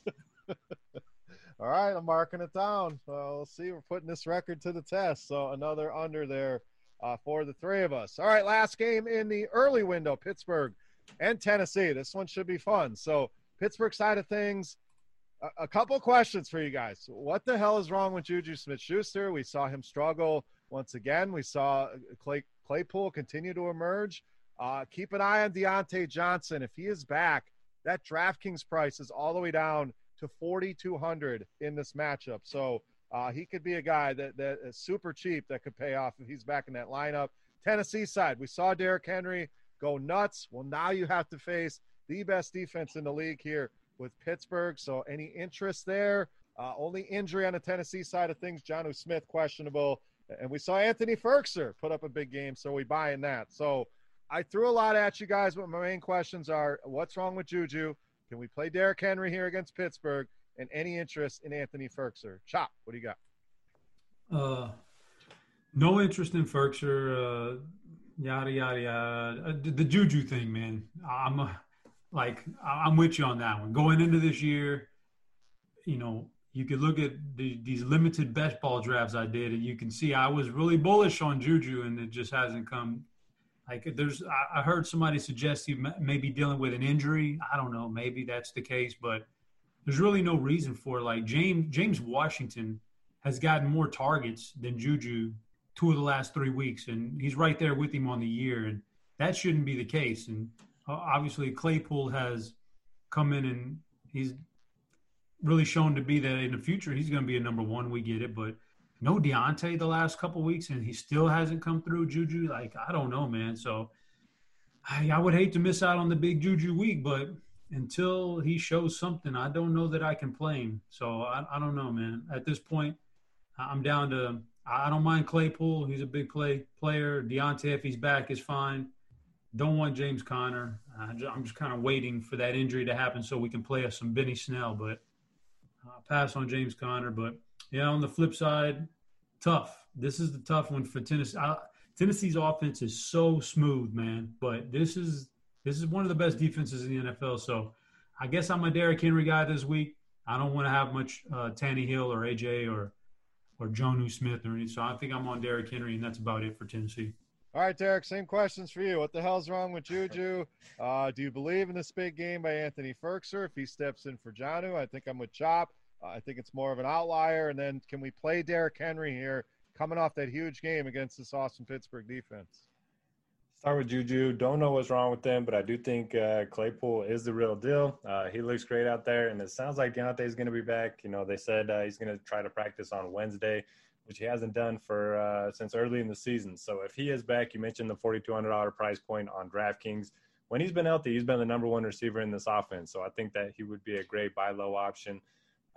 S1: All right, I'm marking it down. So we'll see. We're putting this record to the test. So another under there uh, for the three of us. All right, last game in the early window Pittsburgh and Tennessee. This one should be fun. So, Pittsburgh side of things, a, couple questions for you guys. What the hell is wrong with Juju Smith Schuster? We saw him struggle once again. We saw Clay, Claypool continue to emerge. Uh, keep an eye on Diontae Johnson. If he is back, that DraftKings price is all the way down to 4,200 in this matchup. So uh, he could be a guy that, that is super cheap that could pay off if he's back in that lineup. Tennessee side, we saw Derrick Henry go nuts. Well, now you have to face the best defense in the league here with Pittsburgh. So any interest there? Uh, only injury on the Tennessee side of things. Jonnu Smith questionable, and we saw Anthony Firkser put up a big game, so we buy in that. So I threw a lot at you guys, but my main questions are what's wrong with Juju? Can we play Derrick Henry here against Pittsburgh? And any interest in Anthony Firkser? Chop, what do you got?
S3: Uh, no interest in Firkser. Uh, yada yada yada. Uh, the, the, Juju thing, man. I'm uh, like I'm with you on that one. Going into this year, you know, you could look at the, these limited best ball drafts I did, and you can see I was really bullish on Juju, and it just hasn't come like there's, I heard somebody suggest he may be dealing with an injury. I don't know, maybe that's the case, but there's really no reason for it. Like James James Washington has gotten more targets than Juju two of the last three weeks, and he's right there with him on the year, and that shouldn't be the case. And Uh, obviously Claypool has come in and he's really shown to be that in the future he's going to be a number one. We get it, but no Diontae the last couple weeks, and he still hasn't come through. Juju, like I don't know, man. So I, I would hate to miss out on the big Juju week, but until he shows something, I don't know that I can play him. So I, I don't know, man. At this point, I'm down to. I don't mind Claypool. He's a big play player. Diontae, if he's back, is fine. Don't want James Conner. I'm just kind of waiting for that injury to happen so we can play us some Benny Snell. But I'll pass on James Conner. But yeah, on the flip side, tough. This is the tough one for Tennessee. I, Tennessee's offense is so smooth, man. But this is this is one of the best defenses in the NFL. So I guess I'm a Derrick Henry guy this week. I don't want to have much uh, Tannehill or AJ or or Jonnu Smith or anything. So I think I'm on Derrick Henry, and that's about it for Tennessee.
S1: All right, Derek, same questions for you. What the hell's wrong with Juju? Uh, do you believe in this big game by Anthony Firkser if he steps in for Jonnu? I think I'm with Chop. Uh, I think it's more of an outlier. And then can we play Derrick Henry here coming off that huge game against this awesome Pittsburgh defense?
S2: Start with Juju. Don't know what's wrong with them, but I do think uh, Claypool is the real deal. Uh, he looks great out there, and it sounds like Diontae is going to be back. You know, they said uh, he's going to try to practice on Wednesday which he hasn't done for uh, since early in the season. So if he is back, you mentioned the $4,200 price point on DraftKings. When he's been healthy, he's been the number one receiver in this offense. So I think that he would be a great buy low option.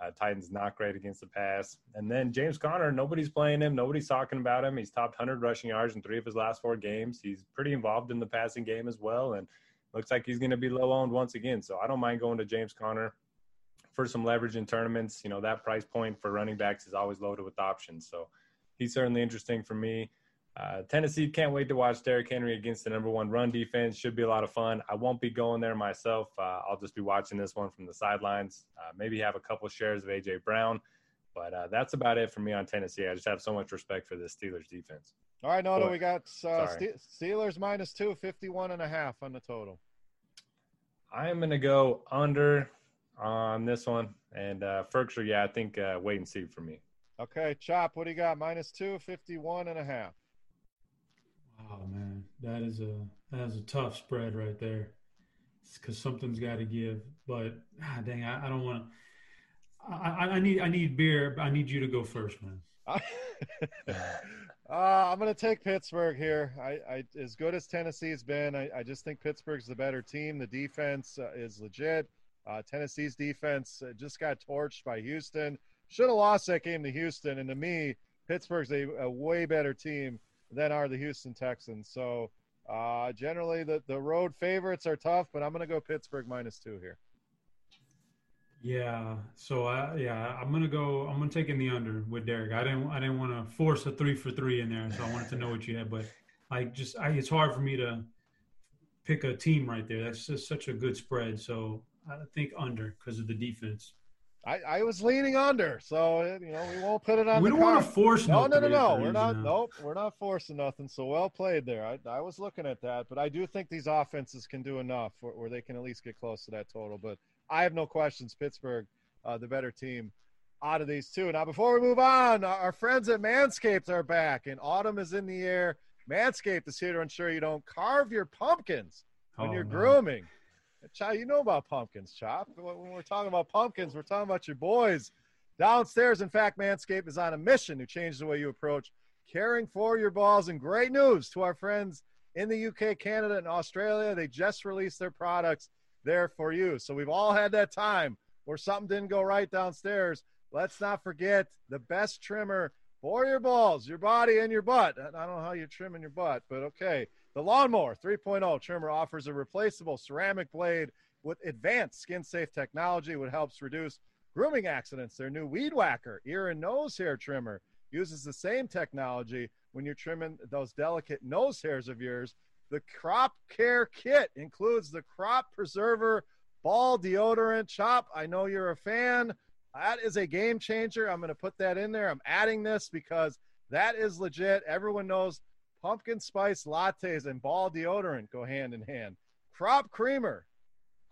S2: Uh, Titans not great against the pass. And then James Conner, nobody's playing him. Nobody's talking about him. He's topped 100 rushing yards in three of his last four games. He's pretty involved in the passing game as well. And looks like he's going to be low owned once again. So I don't mind going to James Conner for some leverage in tournaments. You know, that price point for running backs is always loaded with options. So he's certainly interesting for me. Uh, Tennessee can't wait to watch Derrick Henry against the number one run defense. Should be a lot of fun. I won't be going there myself. Uh, I'll just be watching this one from the sidelines. Uh, maybe have a couple shares of AJ Brown, but uh, that's about it for me on Tennessee. I just have so much respect for this Steelers defense.
S1: All right, Noto, we got uh, Steelers minus two, 51 and a half on the total.
S2: I am going to go under on this one. And uh, Firkser, yeah, I think uh, wait and see for me.
S1: Okay, Chop, what do you got? Minus two, 51 and a half.
S3: Oh man, that is a that is a tough spread right there. Because something's got to give. But ah, dang, I, I don't want to. I, I need I need beer. I need you to go first, man. uh,
S1: I'm going to take Pittsburgh here. I, I, as good as Tennessee's been, I, I just think Pittsburgh's the better team. The defense uh, is legit. Uh, Tennessee's defense uh, just got torched by Houston. Should have lost that game to Houston. And to me, Pittsburgh's a, a way better team than are the Houston Texans. So uh, generally, the, the road favorites are tough, but I'm going to go Pittsburgh minus two here.
S3: Yeah. So I yeah, I'm gonna go. I'm gonna take in the under with Derek. I didn't I didn't want to force a three for three in there, so I wanted to know what you had. But I just I, it's hard for me to pick a team right there. That's just such a good spread. So I think under because of the defense.
S1: I, I was leaning under, so you know we won't put it on.
S3: We don't want to force.
S1: No, no, no, no. We're not. Nope, we're not forcing nothing. So well played there. I, I was looking at that, but I do think these offenses can do enough where, where they can at least get close to that total. But I have no questions. Pittsburgh, uh, the better team out of these two. Now, before we move on, our friends at Manscaped are back, and autumn is in the air. Manscaped is here to ensure you don't carve your pumpkins when oh, you're no. grooming. Chop, you know about pumpkins, Chop. When we're talking about pumpkins, we're talking about your boys downstairs. In fact, Manscaped is on a mission to change the way you approach caring for your balls. And great news to our friends in the UK, Canada, and Australia. They just released their products there for you. So we've all had that time where something didn't go right downstairs. Let's not forget the best trimmer for your balls, your body, and your butt. I don't know how you're trimming your butt, but okay. The Lawnmower 3.0 trimmer offers a replaceable ceramic blade with advanced skin safe technology, which helps reduce grooming accidents. Their new Weed Whacker ear and nose hair trimmer uses the same technology when you're trimming those delicate nose hairs of yours. The Crop Care Kit includes the Crop Preserver Ball Deodorant Chop. I know you're a fan. That is a game changer. I'm going to put that in there. I'm adding this because that is legit. Everyone knows pumpkin spice lattes and ball deodorant go hand in hand. Crop creamer,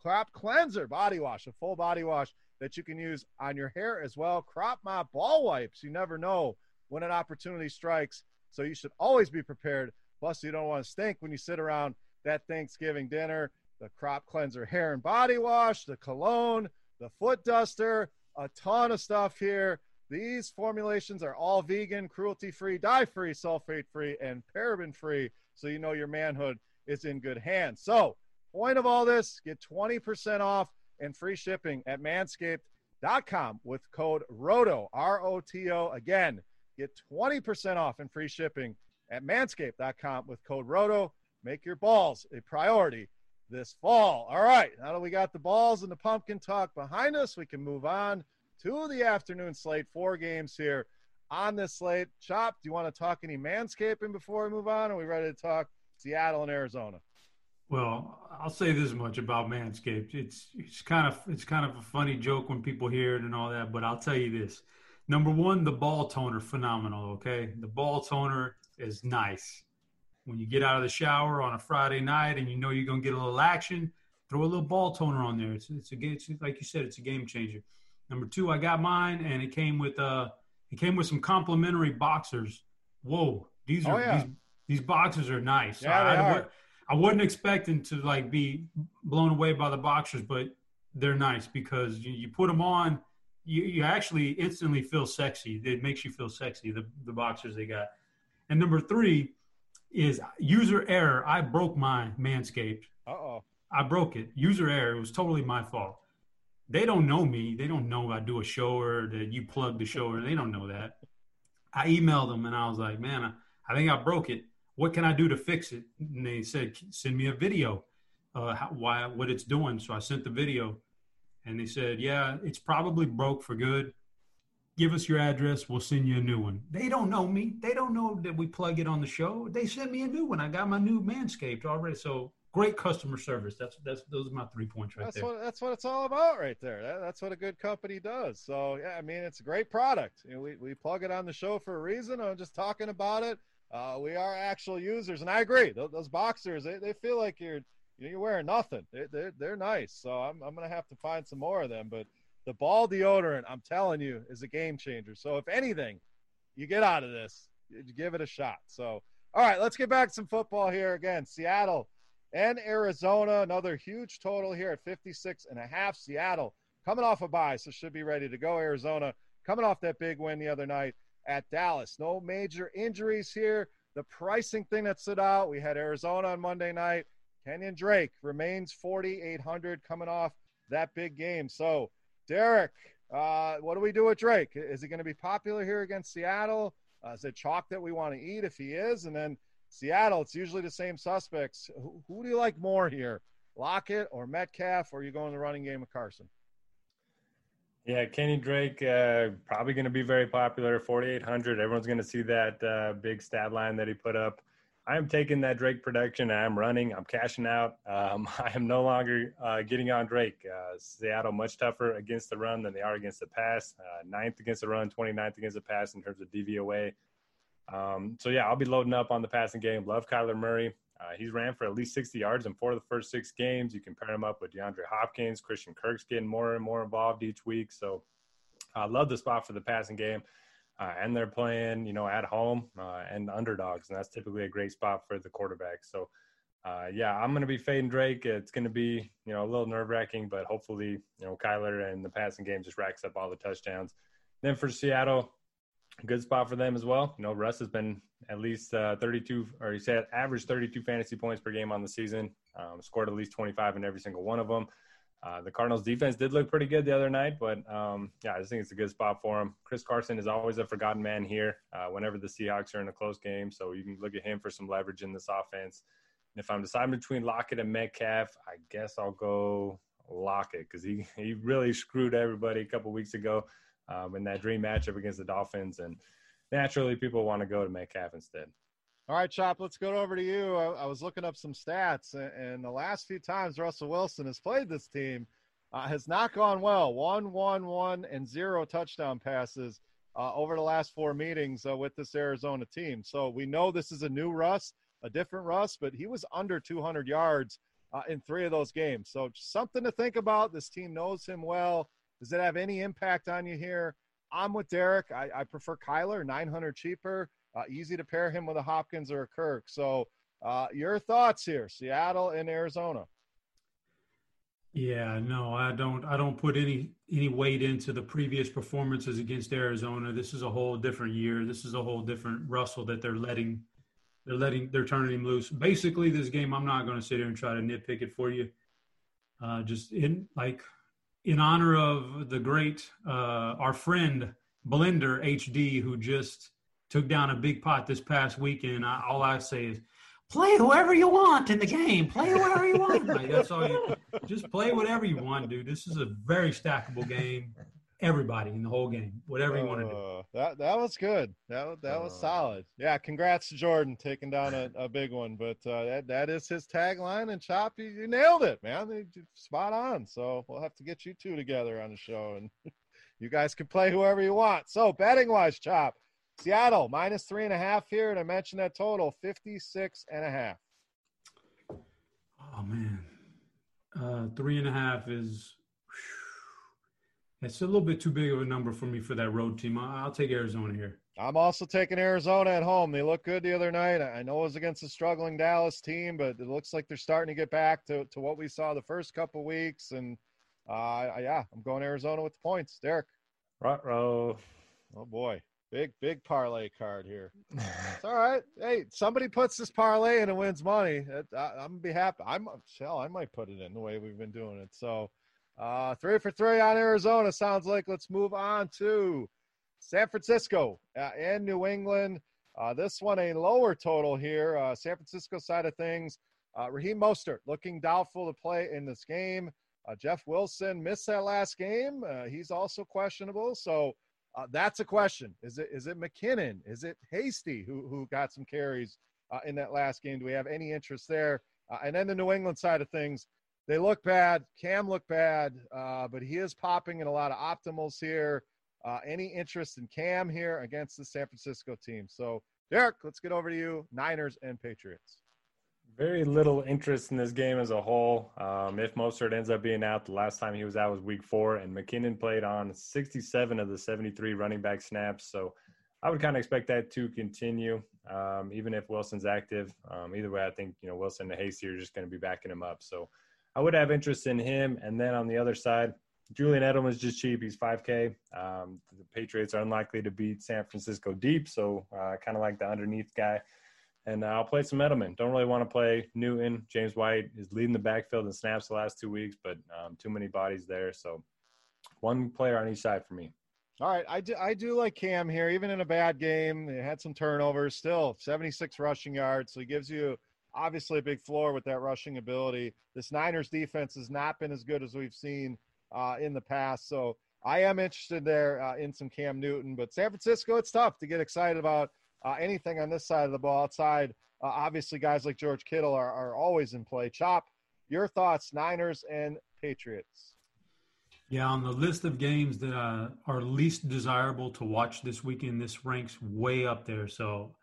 S1: crop cleanser body wash, a full body wash that you can use on your hair as well. Crop mop ball wipes. You never know when an opportunity strikes, so you should always be prepared. Plus, you don't want to stink when you sit around that Thanksgiving dinner. The crop cleanser hair and body wash, the cologne, the foot duster, a ton of stuff here. These formulations are all vegan, cruelty free, dye free, sulfate free, and paraben free. So you know your manhood is in good hands. So, point of all this get 20% off and free shipping at manscaped.com with code ROTO, R O T O. Again, get 20% off and free shipping at manscaped.com with code ROTO. Make your balls a priority this fall. All right, now that we got the balls and the pumpkin talk behind us, we can move on to the afternoon slate. Four games here on this slate. Chop, do you want to talk any manscaping before we move on? Are we ready to talk Seattle and Arizona?
S3: Well, I'll say this much about Manscaped. It's it's kind of it's kind of a funny joke when people hear it and all that, but I'll tell you this. Number one, the ball toner, phenomenal. Okay, the ball toner is nice. When you get out of the shower on a Friday night and you know you're gonna get a little action, throw a little ball toner on there. It's it's a it's, like you said, it's a game changer. Number two, I got mine and it came with uh it came with some complimentary boxers. Whoa, these are oh, yeah. these, these boxers are nice.
S1: Yeah, I, they are.
S3: I wasn't expecting to like be blown away by the boxers, but they're nice because you, you put them on, you, you actually instantly feel sexy. It makes you feel sexy. The the boxers they got, and number three is user error. I broke my Manscaped.
S1: Uh oh.
S3: I broke it. User error. It was totally my fault. They don't know me. They don't know I do a show or that you plug the show or they don't know that. I emailed them and I was like, man, I, I think I broke it what can I do to fix it? And they said, send me a video, uh, how, why, what it's doing. So I sent the video and they said, yeah, it's probably broke for good. Give us your address. We'll send you a new one. They don't know me. They don't know that we plug it on the show. They sent me a new one. I got my new Manscaped already. So great customer service. That's that's those are my three points right
S1: that's
S3: there.
S1: What, that's what it's all about right there. That, that's what a good company does. So yeah, I mean it's a great product. You know, we we plug it on the show for a reason. I'm just talking about it. Uh, we are actual users, and I agree. Those, those boxers, they, they feel like you're you know, you're wearing nothing. They're, they're, they're nice. So I'm I'm gonna have to find some more of them. But the ball deodorant, I'm telling you, is a game changer. So if anything, you get out of this, give it a shot. So all right, let's get back to some football here again. Seattle and Arizona, another huge total here at 56 and a half. Seattle coming off a bye, so should be ready to go. Arizona coming off that big win the other night at Dallas. No major injuries here. The pricing thing that stood out, we had Arizona on Monday night. Kenyan Drake remains 4,800 coming off that big game. So, Derek, uh, what do we do with Drake? Is he going to be popular here against Seattle? Uh, is it chalk that we want to eat if he is? And then Seattle, it's usually the same suspects. Who, who do you like more here, Lockett or Metcalf, or are you going to the running game with Carson?
S2: Yeah, Kenyan Drake uh, probably going to be very popular. 4,800. Everyone's going to see that uh, big stat line that he put up. I am taking that Drake production. I'm running. I'm cashing out. Um, I am no longer uh, getting on Drake. Uh, Seattle much tougher against the run than they are against the pass. Uh, ninth against the run, 29th against the pass in terms of DVOA. Um, so yeah, I'll be loading up on the passing game. Love Kyler Murray. Uh, he's ran for at least 60 yards in four of the first six games. You can pair him up with DeAndre Hopkins. Christian Kirk's getting more and more involved each week. So I uh, love the spot for the passing game. Uh, and they're playing, you know, at home uh, and underdogs, and that's typically a great spot for the quarterback. So, uh, yeah, I'm going to be fading Drake. It's going to be, you know, a little nerve wracking, but hopefully, you know, Kyler and the passing game just racks up all the touchdowns. Then for Seattle, good spot for them as well. You know, Russ has been at least uh, 32, or he said average 32 fantasy points per game on the season. Um, scored at least 25 in every single one of them. Uh, the Cardinals defense did look pretty good the other night, but um, yeah, I just think it's a good spot for him. Chris Carson is always a forgotten man here uh, whenever the Seahawks are in a close game, so you can look at him for some leverage in this offense. And if I'm deciding between Lockett and Metcalf, I guess I'll go Lockett because he, he really screwed everybody a couple weeks ago um, in that dream matchup against the Dolphins. And naturally, people want to go to Metcalf instead.
S1: All right, Chop, let's go over to you. I, I, was looking up some stats, and the last few times Russell Wilson has played this team uh, has not gone well. One, one, one, and zero touchdown passes uh, over the last four meetings uh, with this Arizona team. So we know this is a new Russ, a different Russ, but he was under 200 yards uh, in three of those games. So something to think about. This team knows him well. Does it have any impact on you here? I'm with Derek. I, I prefer Kyler, 900 cheaper, uh, easy to pair him with a Hopkins or a Kirk. So, uh, your thoughts here, Seattle and Arizona?
S3: Yeah, no, I don't. I don't put any any weight into the previous performances against Arizona. This is a whole different year. This is a whole different Russell that they're letting. They're letting. They're turning him loose. Basically, this game, I'm not going to sit here and try to nitpick it for you. Uh, just in like in honor of the great, uh, our friend Blender HD, who just took down a big pot this past weekend. I, all I say is, play whoever you want in the game. Play whatever you want. Like, that's all you. Just play whatever you want, dude. This is a very stackable game. Everybody in the whole game, whatever you want to do. Uh,
S1: that that was good. That that was uh, solid. Yeah, congrats to Jordan taking down a, a big one. But uh, that that is his tagline. And Chop, you, you nailed it, man. Spot on. So we'll have to get you two together on the show, and you guys can play whoever you want. So betting wise, Chop, Seattle minus three and a half here, and I mentioned that total 56 and a half.
S3: Oh man, uh, three and a half is it's a little bit too big of a number for me for that road team. I'll take Arizona here.
S1: I'm also taking Arizona at home. They looked good the other night. I know it was against a struggling Dallas team, but it looks like they're starting to get back to, to what we saw the first couple weeks. And uh, yeah, I'm going Arizona with the points. Derek.
S2: Right row.
S1: Oh boy. Big, big parlay card here. it's all right. Hey, somebody puts this parlay in and wins money. I, am gonna be happy. I'm hell. I might put it in the way we've been doing it. So uh, three for three on Arizona. Sounds like let's move on to San Francisco uh, and New England. Uh, this one a lower total here. Uh, San Francisco side of things. Uh, Raheem Mostert looking doubtful to play in this game. Uh, Jeff Wilson missed that last game. Uh, he's also questionable. So that's a question. Is it is it McKinnon? Is it Hasty who who got some carries in that last game? Do we have any interest there? and then the New England side of things they look bad. Cam looked bad, uh, but he is popping in a lot of optimals here. Uh, any interest in Cam here against the San Francisco team? So, Derek, let's get over to you. Niners and Patriots.
S2: Very little interest in this game as a whole. Um, if Mostert ends up being out, the last time he was out was week four, and McKinnon played on 67 of the 73 running back snaps. So I would kind of expect that to continue, um, even if Wilson's active. Um, either way, I think you know Wilson and Hasty are just going to be backing him up. So I would have interest in him. And then on the other side, Julian Edelman's just cheap. He's 5K. Um, the Patriots are unlikely to beat San Francisco deep, so uh, kind of like the underneath guy. And uh, I'll play some Edelman. Don't really want to play Newton. James White is leading the backfield in snaps the last two weeks, but um, too many bodies there. So one player on each side for me.
S1: All right, I do, I do like Cam here, even in a bad game. They had some turnovers, still 76 rushing yards, so he gives you – obviously a big floor with that rushing ability. This Niners defense has not been as good as we've seen uh, in the past. So I am interested there uh, in some Cam Newton, but San Francisco, it's tough to get excited about uh, anything on this side of the ball. Outside, uh, obviously, guys like George Kittle are, are always in play. Chop, your thoughts, Niners and Patriots.
S3: Yeah, on the list of games that uh, are least desirable to watch this weekend, this ranks way up there. So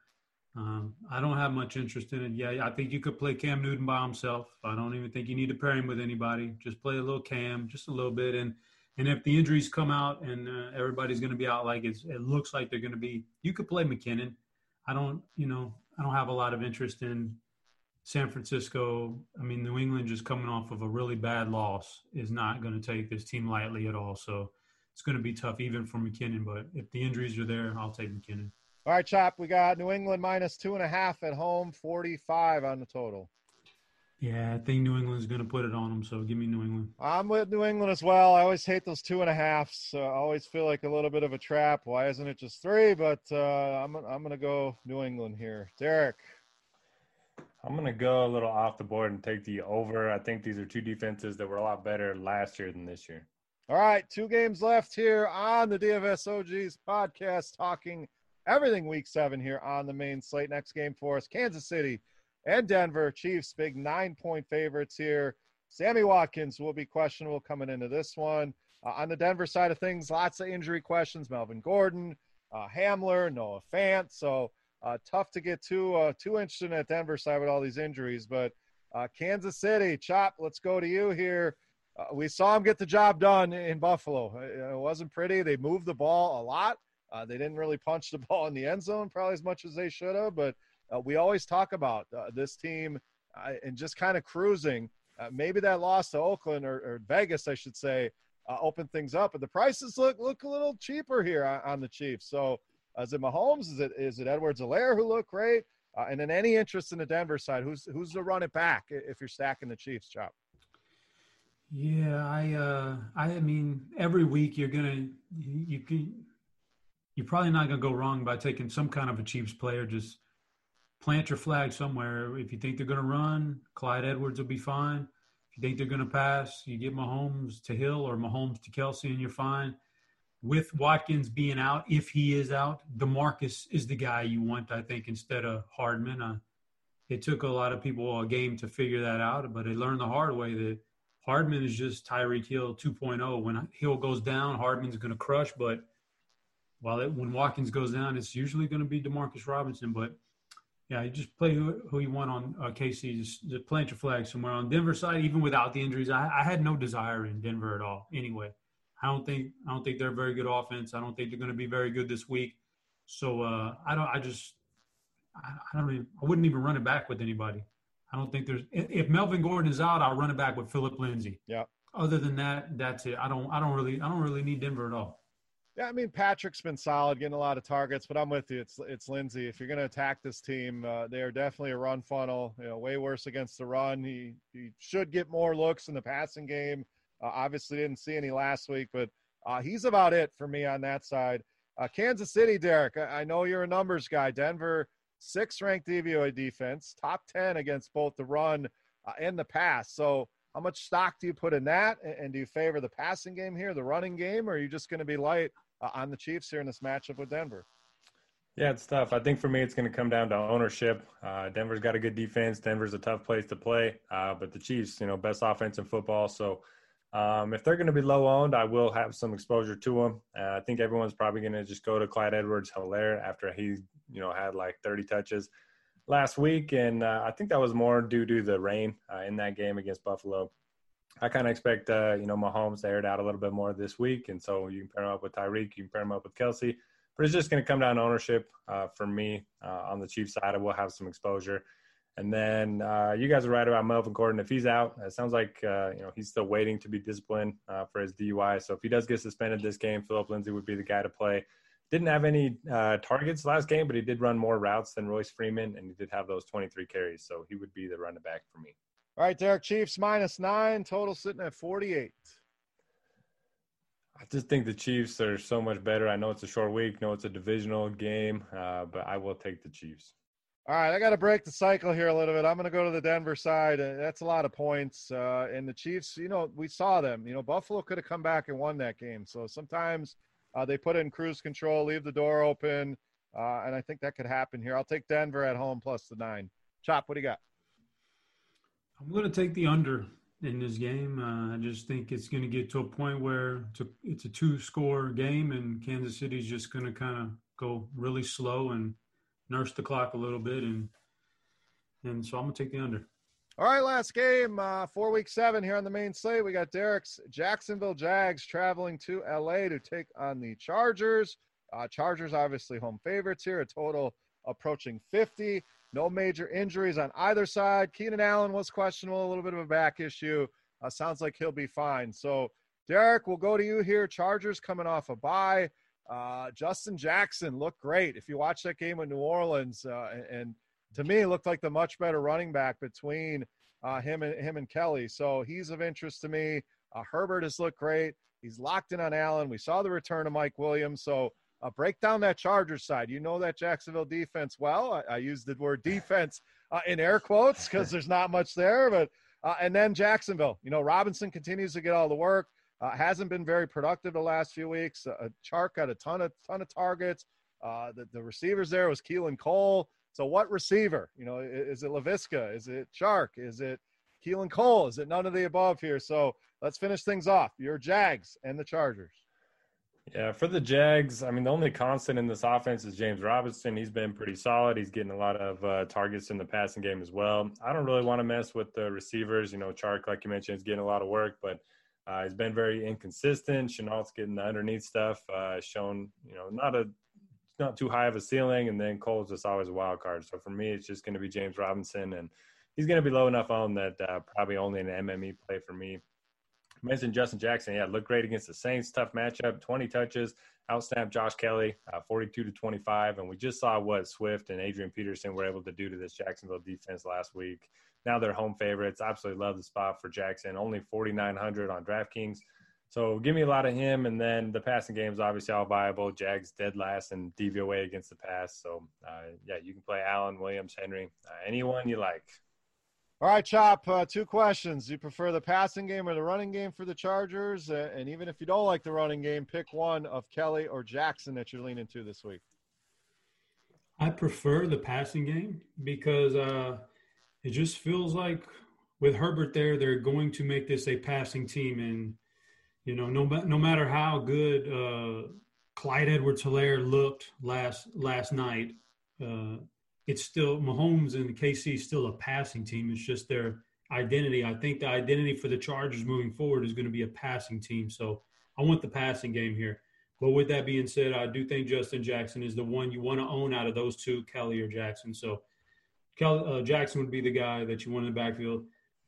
S3: um, I don't have much interest in it. Yeah, I think you could play Cam Newton by himself. I don't even think you need to pair him with anybody. Just play a little Cam, just a little bit, and and if the injuries come out and uh, everybody's going to be out like it looks like they're going to be, you could play McKinnon. I don't, you know, I don't have a lot of interest in San Francisco. I mean, New England just coming off of a really bad loss is not going to take this team lightly at all. So it's going to be tough even for McKinnon. But if the injuries are there, I'll take McKinnon.
S1: All right, Chop, we got New England minus two and a half at home, 45 on the total.
S3: Yeah, I think New England's going to put it on them, so give me New England.
S1: I'm with New England as well. I always hate those two and a halves. So I always feel like a little bit of a trap. Why isn't it just three? But uh, I'm, I'm going to go New England here. Derek.
S2: I'm going to go a little off the board and take the over. I think these are two defenses that were a lot better last year than this year.
S1: All right, two games left here on the DFS OGs podcast talking – everything week seven here on the main slate. Next game for us Kansas City and Denver. Chiefs, big nine point favorites here. Sammy Watkins will be questionable coming into this one. Uh, on the Denver side of things, lots of injury questions. Melvin Gordon, uh, Hamler, Noah Fant. So uh, tough to get too uh, too interested in that Denver side with all these injuries. But uh, Kansas City, Chop, let's go to you here. Uh, we saw him get the job done in Buffalo. It wasn't pretty. They moved the ball a lot. Uh, they didn't really punch the ball in the end zone probably as much as they should have, but uh, we always talk about uh, this team uh, and just kind of cruising. Uh, maybe that loss to Oakland or, or Vegas, I should say, uh, opened things up, but the prices look look a little cheaper here on, on the Chiefs. So, is it Mahomes? Is it is it Edwards-Helaire who look great? and then any interest in the Denver side? Who's who's to run it back if you're stacking the Chiefs, Chop?
S3: Yeah, I uh I mean every week you're gonna you can you're probably not going to go wrong by taking some kind of a Chiefs player. Just plant your flag somewhere. If you think they're going to run, Clyde Edwards will be fine. If you think they're going to pass, you get Mahomes to Hill or Mahomes to Kelce, and you're fine. with Watkins being out, if he is out, Demarcus is the guy you want, I think, instead of Hardman. Uh, it took a lot of people a game to figure that out, but they learned the hard way that Hardman is just Tyreek Hill 2.0. When Hill goes down, Hardman's going to crush, but while it, when Watkins goes down, it's usually going to be Demarcus Robinson. But yeah, you just play who, who you want on uh, KC. Just, just plant your flag somewhere on Denver side. Even without the injuries, I, I had no desire in Denver at all. Anyway, I don't think I don't think they're a very good offense. I don't think they're going to be very good this week. So uh, I don't. I just I, I don't even. I wouldn't even run it back with anybody. I don't think there's. If Melvin Gordon is out, I'll run it back with Philip Lindsay.
S1: Yeah.
S3: Other than that, that's it. I don't. I don't really. I don't really need Denver at all.
S1: Yeah, I mean Patrick's been solid, getting a lot of targets, but I'm with you. It's it's Lindsay. If you're going to attack this team, uh, they are definitely a run funnel. You know, way worse against the run. He he should get more looks in the passing game. Uh, obviously, didn't see any last week, but uh, he's about it for me on that side. Uh, Kansas City, Derek. I, I, know you're a numbers guy. Denver, sixth ranked DVOA defense, top 10 against both the run uh, and the pass. So, how much stock do you put in that? And do you favor the passing game here, the running game, or are you just going to be light uh, on the Chiefs here in this matchup with Denver?
S2: Yeah, it's tough. I think for me, it's going to come down to ownership. Uh, Denver's got a good defense. Denver's a tough place to play, uh, but the Chiefs, you know, best offense in football. So um, if they're going to be low owned, I will have some exposure to them. Uh, I think everyone's probably going to just go to Clyde Edwards Helaire after he, you know, had like 30 touches last week. And uh, I think that was more due to the rain uh, in that game against Buffalo. I kind of expect, uh, you know, Mahomes to air it out a little bit more this week. And so you can pair him up with Tyreek, you can pair him up with Kelce, But it's just going to come down to ownership uh, for me uh, on the Chiefs side. I will have some exposure. And then uh, you guys are right about Melvin Gordon. If he's out, it sounds like uh, you know he's still waiting to be disciplined uh, for his DUI. So if he does get suspended this game, Philip Lindsay would be the guy to play. Didn't have any uh, targets last game, but he did run more routes than Royce Freeman, and he did have those 23 carries. So he would be the running back for me.
S1: All right, Derek Chiefs minus nine, total sitting at 48.
S2: I just think the Chiefs are so much better. I know it's a short week, know it's a divisional game, uh, but I will take the Chiefs.
S1: All right, I got to break the cycle here a little bit. I'm going to go to the Denver side. That's a lot of points. Uh, and the Chiefs, you know, we saw them. You know, Buffalo could have come back and won that game. So sometimes uh, they put in cruise control, leave the door open, uh, and I think that could happen here. I'll take Denver at home plus the nine. Chop, what do you got?
S3: I'm going to take the under in this game. Uh, I just think it's going to get to a point where it's a, it's a two-score game, and Kansas City's just going to kind of go really slow and – nurse the clock a little bit, and and so I'm gonna take the under.
S1: All right, last game, uh, four week seven here on the main slate. We got Derek's Jacksonville Jags traveling to LA to take on the Chargers. Uh, Chargers obviously home favorites here, a total approaching 50. No major injuries on either side. Keenan Allen was questionable, a little bit of a back issue. Uh, sounds like he'll be fine. So, Derek, we'll go to you here. Chargers coming off a bye. Uh, Justin Jackson looked great. If you watch that game in New Orleans, uh, and, and, to me, looked like the much better running back between uh, him and him and Kelley. So he's of interest to me. Uh, Herbert has looked great. He's locked in on Allen. We saw the return of Mike Williams. So uh, break down that Chargers side. You know that Jacksonville defense well. I, I used the word defense uh, in air quotes because there's not much there. But and then Jacksonville. You know Robinson continues to get all the work. Uh, hasn't been very productive the last few weeks. Uh, Chark got a ton of ton of targets. Uh, the, the receivers there was Keelan Cole. So what receiver? You know, is it Laviska? Is it Chark? Is it Keelan Cole? Is it none of the above here? So let's finish things off. Your Jags and the Chargers.
S2: Yeah, for the Jags, I mean, the only constant in this offense is James Robinson. He's been pretty solid. He's getting a lot of uh, targets in the passing game as well. I don't really want to mess with the receivers. You know, Chark, like you mentioned, is getting a lot of work, but – uh, he's been very inconsistent. Shenault's getting the underneath stuff, uh, shown you know not a not too high of a ceiling, and then Cole's just always a wild card. So for me, it's just going to be James Robinson, and he's going to be low enough on that uh, probably only an MME play for me. Mentioned Justin Jackson, yeah, looked great against the Saints. Tough matchup, 20 touches, outsnapped Josh Kelley, uh, 42 to 25, and we just saw what Swift and Adrian Peterson were able to do to this Jacksonville defense last week. Now they're home favorites. Absolutely love the spot for Jackson. Only 4,900 on DraftKings. So give me a lot of him. And then the passing game is obviously all viable. Jags dead last and DVOA against the pass. So uh, yeah, you can play Allen, Williams, Henry, uh, anyone you like.
S1: All right, Chop. Uh, two questions. Do you prefer the passing game or the running game for the Chargers? Uh, and even if you don't like the running game, pick one of Kelley or Jackson that you're leaning to this week.
S3: I prefer the passing game because uh, it just feels like with Herbert there, they're going to make this a passing team. And, you know, no, no matter how good uh, Clyde Edwards Helaire looked last last night, uh, it's still Mahomes and KC is still a passing team. It's just their identity. I think the identity for the Chargers moving forward is going to be a passing team. So I want the passing game here. But with that being said, I do think Justin Jackson is the one you want to own out of those two, Kelley or Jackson. So Kelley, uh, Jackson would be the guy that you want in the backfield.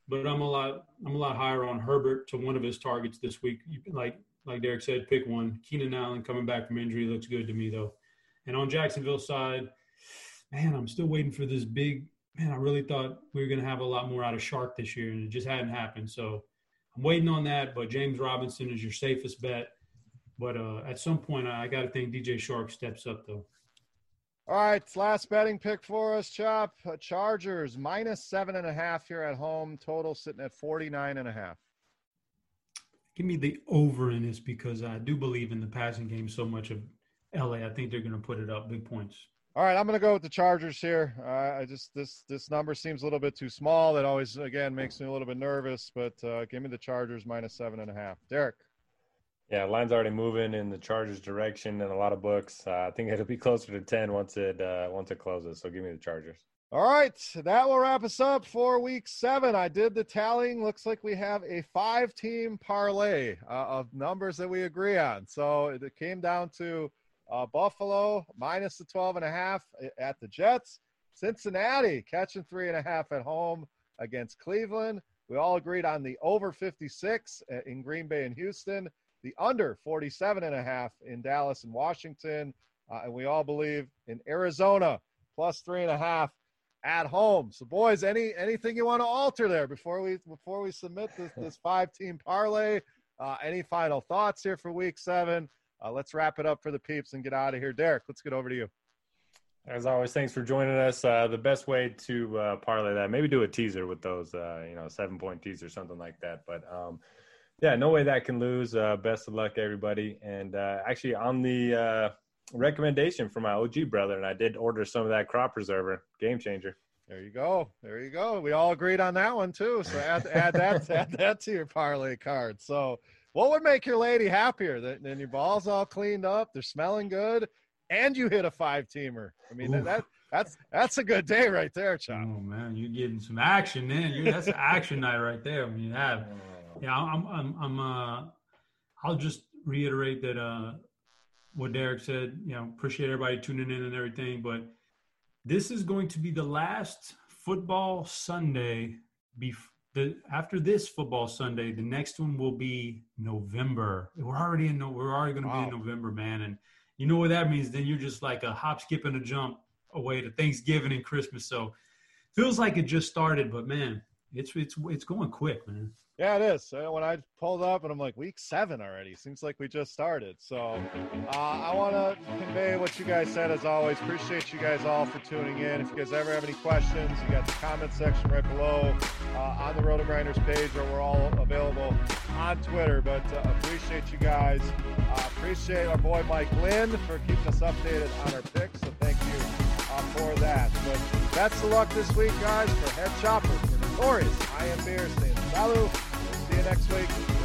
S3: But I'm a lot I'm a lot higher on Herbert to one of his targets this week. Like like Derek said, pick one. Keenan Allen coming back from injury looks good to me though. And on Jacksonville side – man, I'm still waiting for this big. Man, I really thought we were going to have a lot more out of Chark this year, and it just hadn't happened. So I'm waiting on that. But James Robinson is your safest bet. But uh, at some point, I, got to think DJ Chark steps up, though.
S1: All right, last betting pick for us, Chop. Uh, Chargers minus seven and a half here at home. Total sitting at 49 and a half.
S3: Give me the over in this because I do believe in the passing game so much of LA. I think they're going to put it up big points.
S1: All right, I'm going to go with the Chargers here. Uh, I just this this number seems a little bit too small. That always again makes me a little bit nervous. But uh, give me the Chargers minus seven and a half. Derek.
S2: Yeah, line's already moving in the Chargers' direction in a lot of books. Uh, I think it'll be closer to ten once it uh, once it closes. So give me the Chargers.
S1: All right, that will wrap us up for week seven. I did the tallying. Looks like we have a five-team parlay uh, of numbers that we agree on. So it came down to uh, Buffalo minus the 12 and a half at the Jets. Cincinnati catching three and a half at home against Cleveland. We all agreed on the over 56 uh, in Green Bay and Houston, the under 47 and a half in Dallas and Washington. Uh, and we all believe in Arizona plus three and a half at home. So, boys, any anything you want to alter there before we before we submit this this five team parlay? Uh, any final thoughts here for Week Seven? Uh, let's wrap it up for the peeps and get out of here. Derek, let's get over to you.
S2: As always, thanks for joining us. Uh, the best way to uh, parlay that, maybe do a teaser with those, uh, you know, seven point teaser, something like that. But um, yeah, no way that can lose. Uh, best of luck, everybody. And uh, actually, on the recommendation from my OG brother, and I did order some of that crop preserver, game changer.
S1: There you go. There you go. We all agreed on that one too. So add, add that add that to your parlay card. So what would make your lady happier than, than your balls all cleaned up, they're smelling good, and you hit a five teamer? I mean, that that's that's a good day right there, Chop.
S3: Oh man, you're getting some action, man. You're, that's an action night right there. I mean, you have. Yeah, I'm. I'm. I'm. Uh, I'll just reiterate that. Uh, what Derek said. You know, appreciate everybody tuning in and everything, but this is going to be the last football Sunday before the after this football Sunday, the next one will be November. We're already in. We're already going to wow. be in November, man. And you know what that means? Then you're just like a hop, skip, and a jump away to Thanksgiving and Christmas. So feels like it just started, but man, it's it's it's going quick, man.
S1: Yeah, it is. when I pulled up and I'm like, week seven already. Seems like we just started. So uh, I want to convey what you guys said as always. Appreciate you guys all for tuning in. If you guys ever have any questions, you got the comment section right below uh, on the RotoGrinders page, or we're all available on Twitter. But uh, appreciate you guys. Uh, appreciate our boy Mike Lynn for keeping us updated on our picks. So thank you uh, for that. But best of luck this week, guys, for Head Chopper, I am Beer saying salut. See you next week.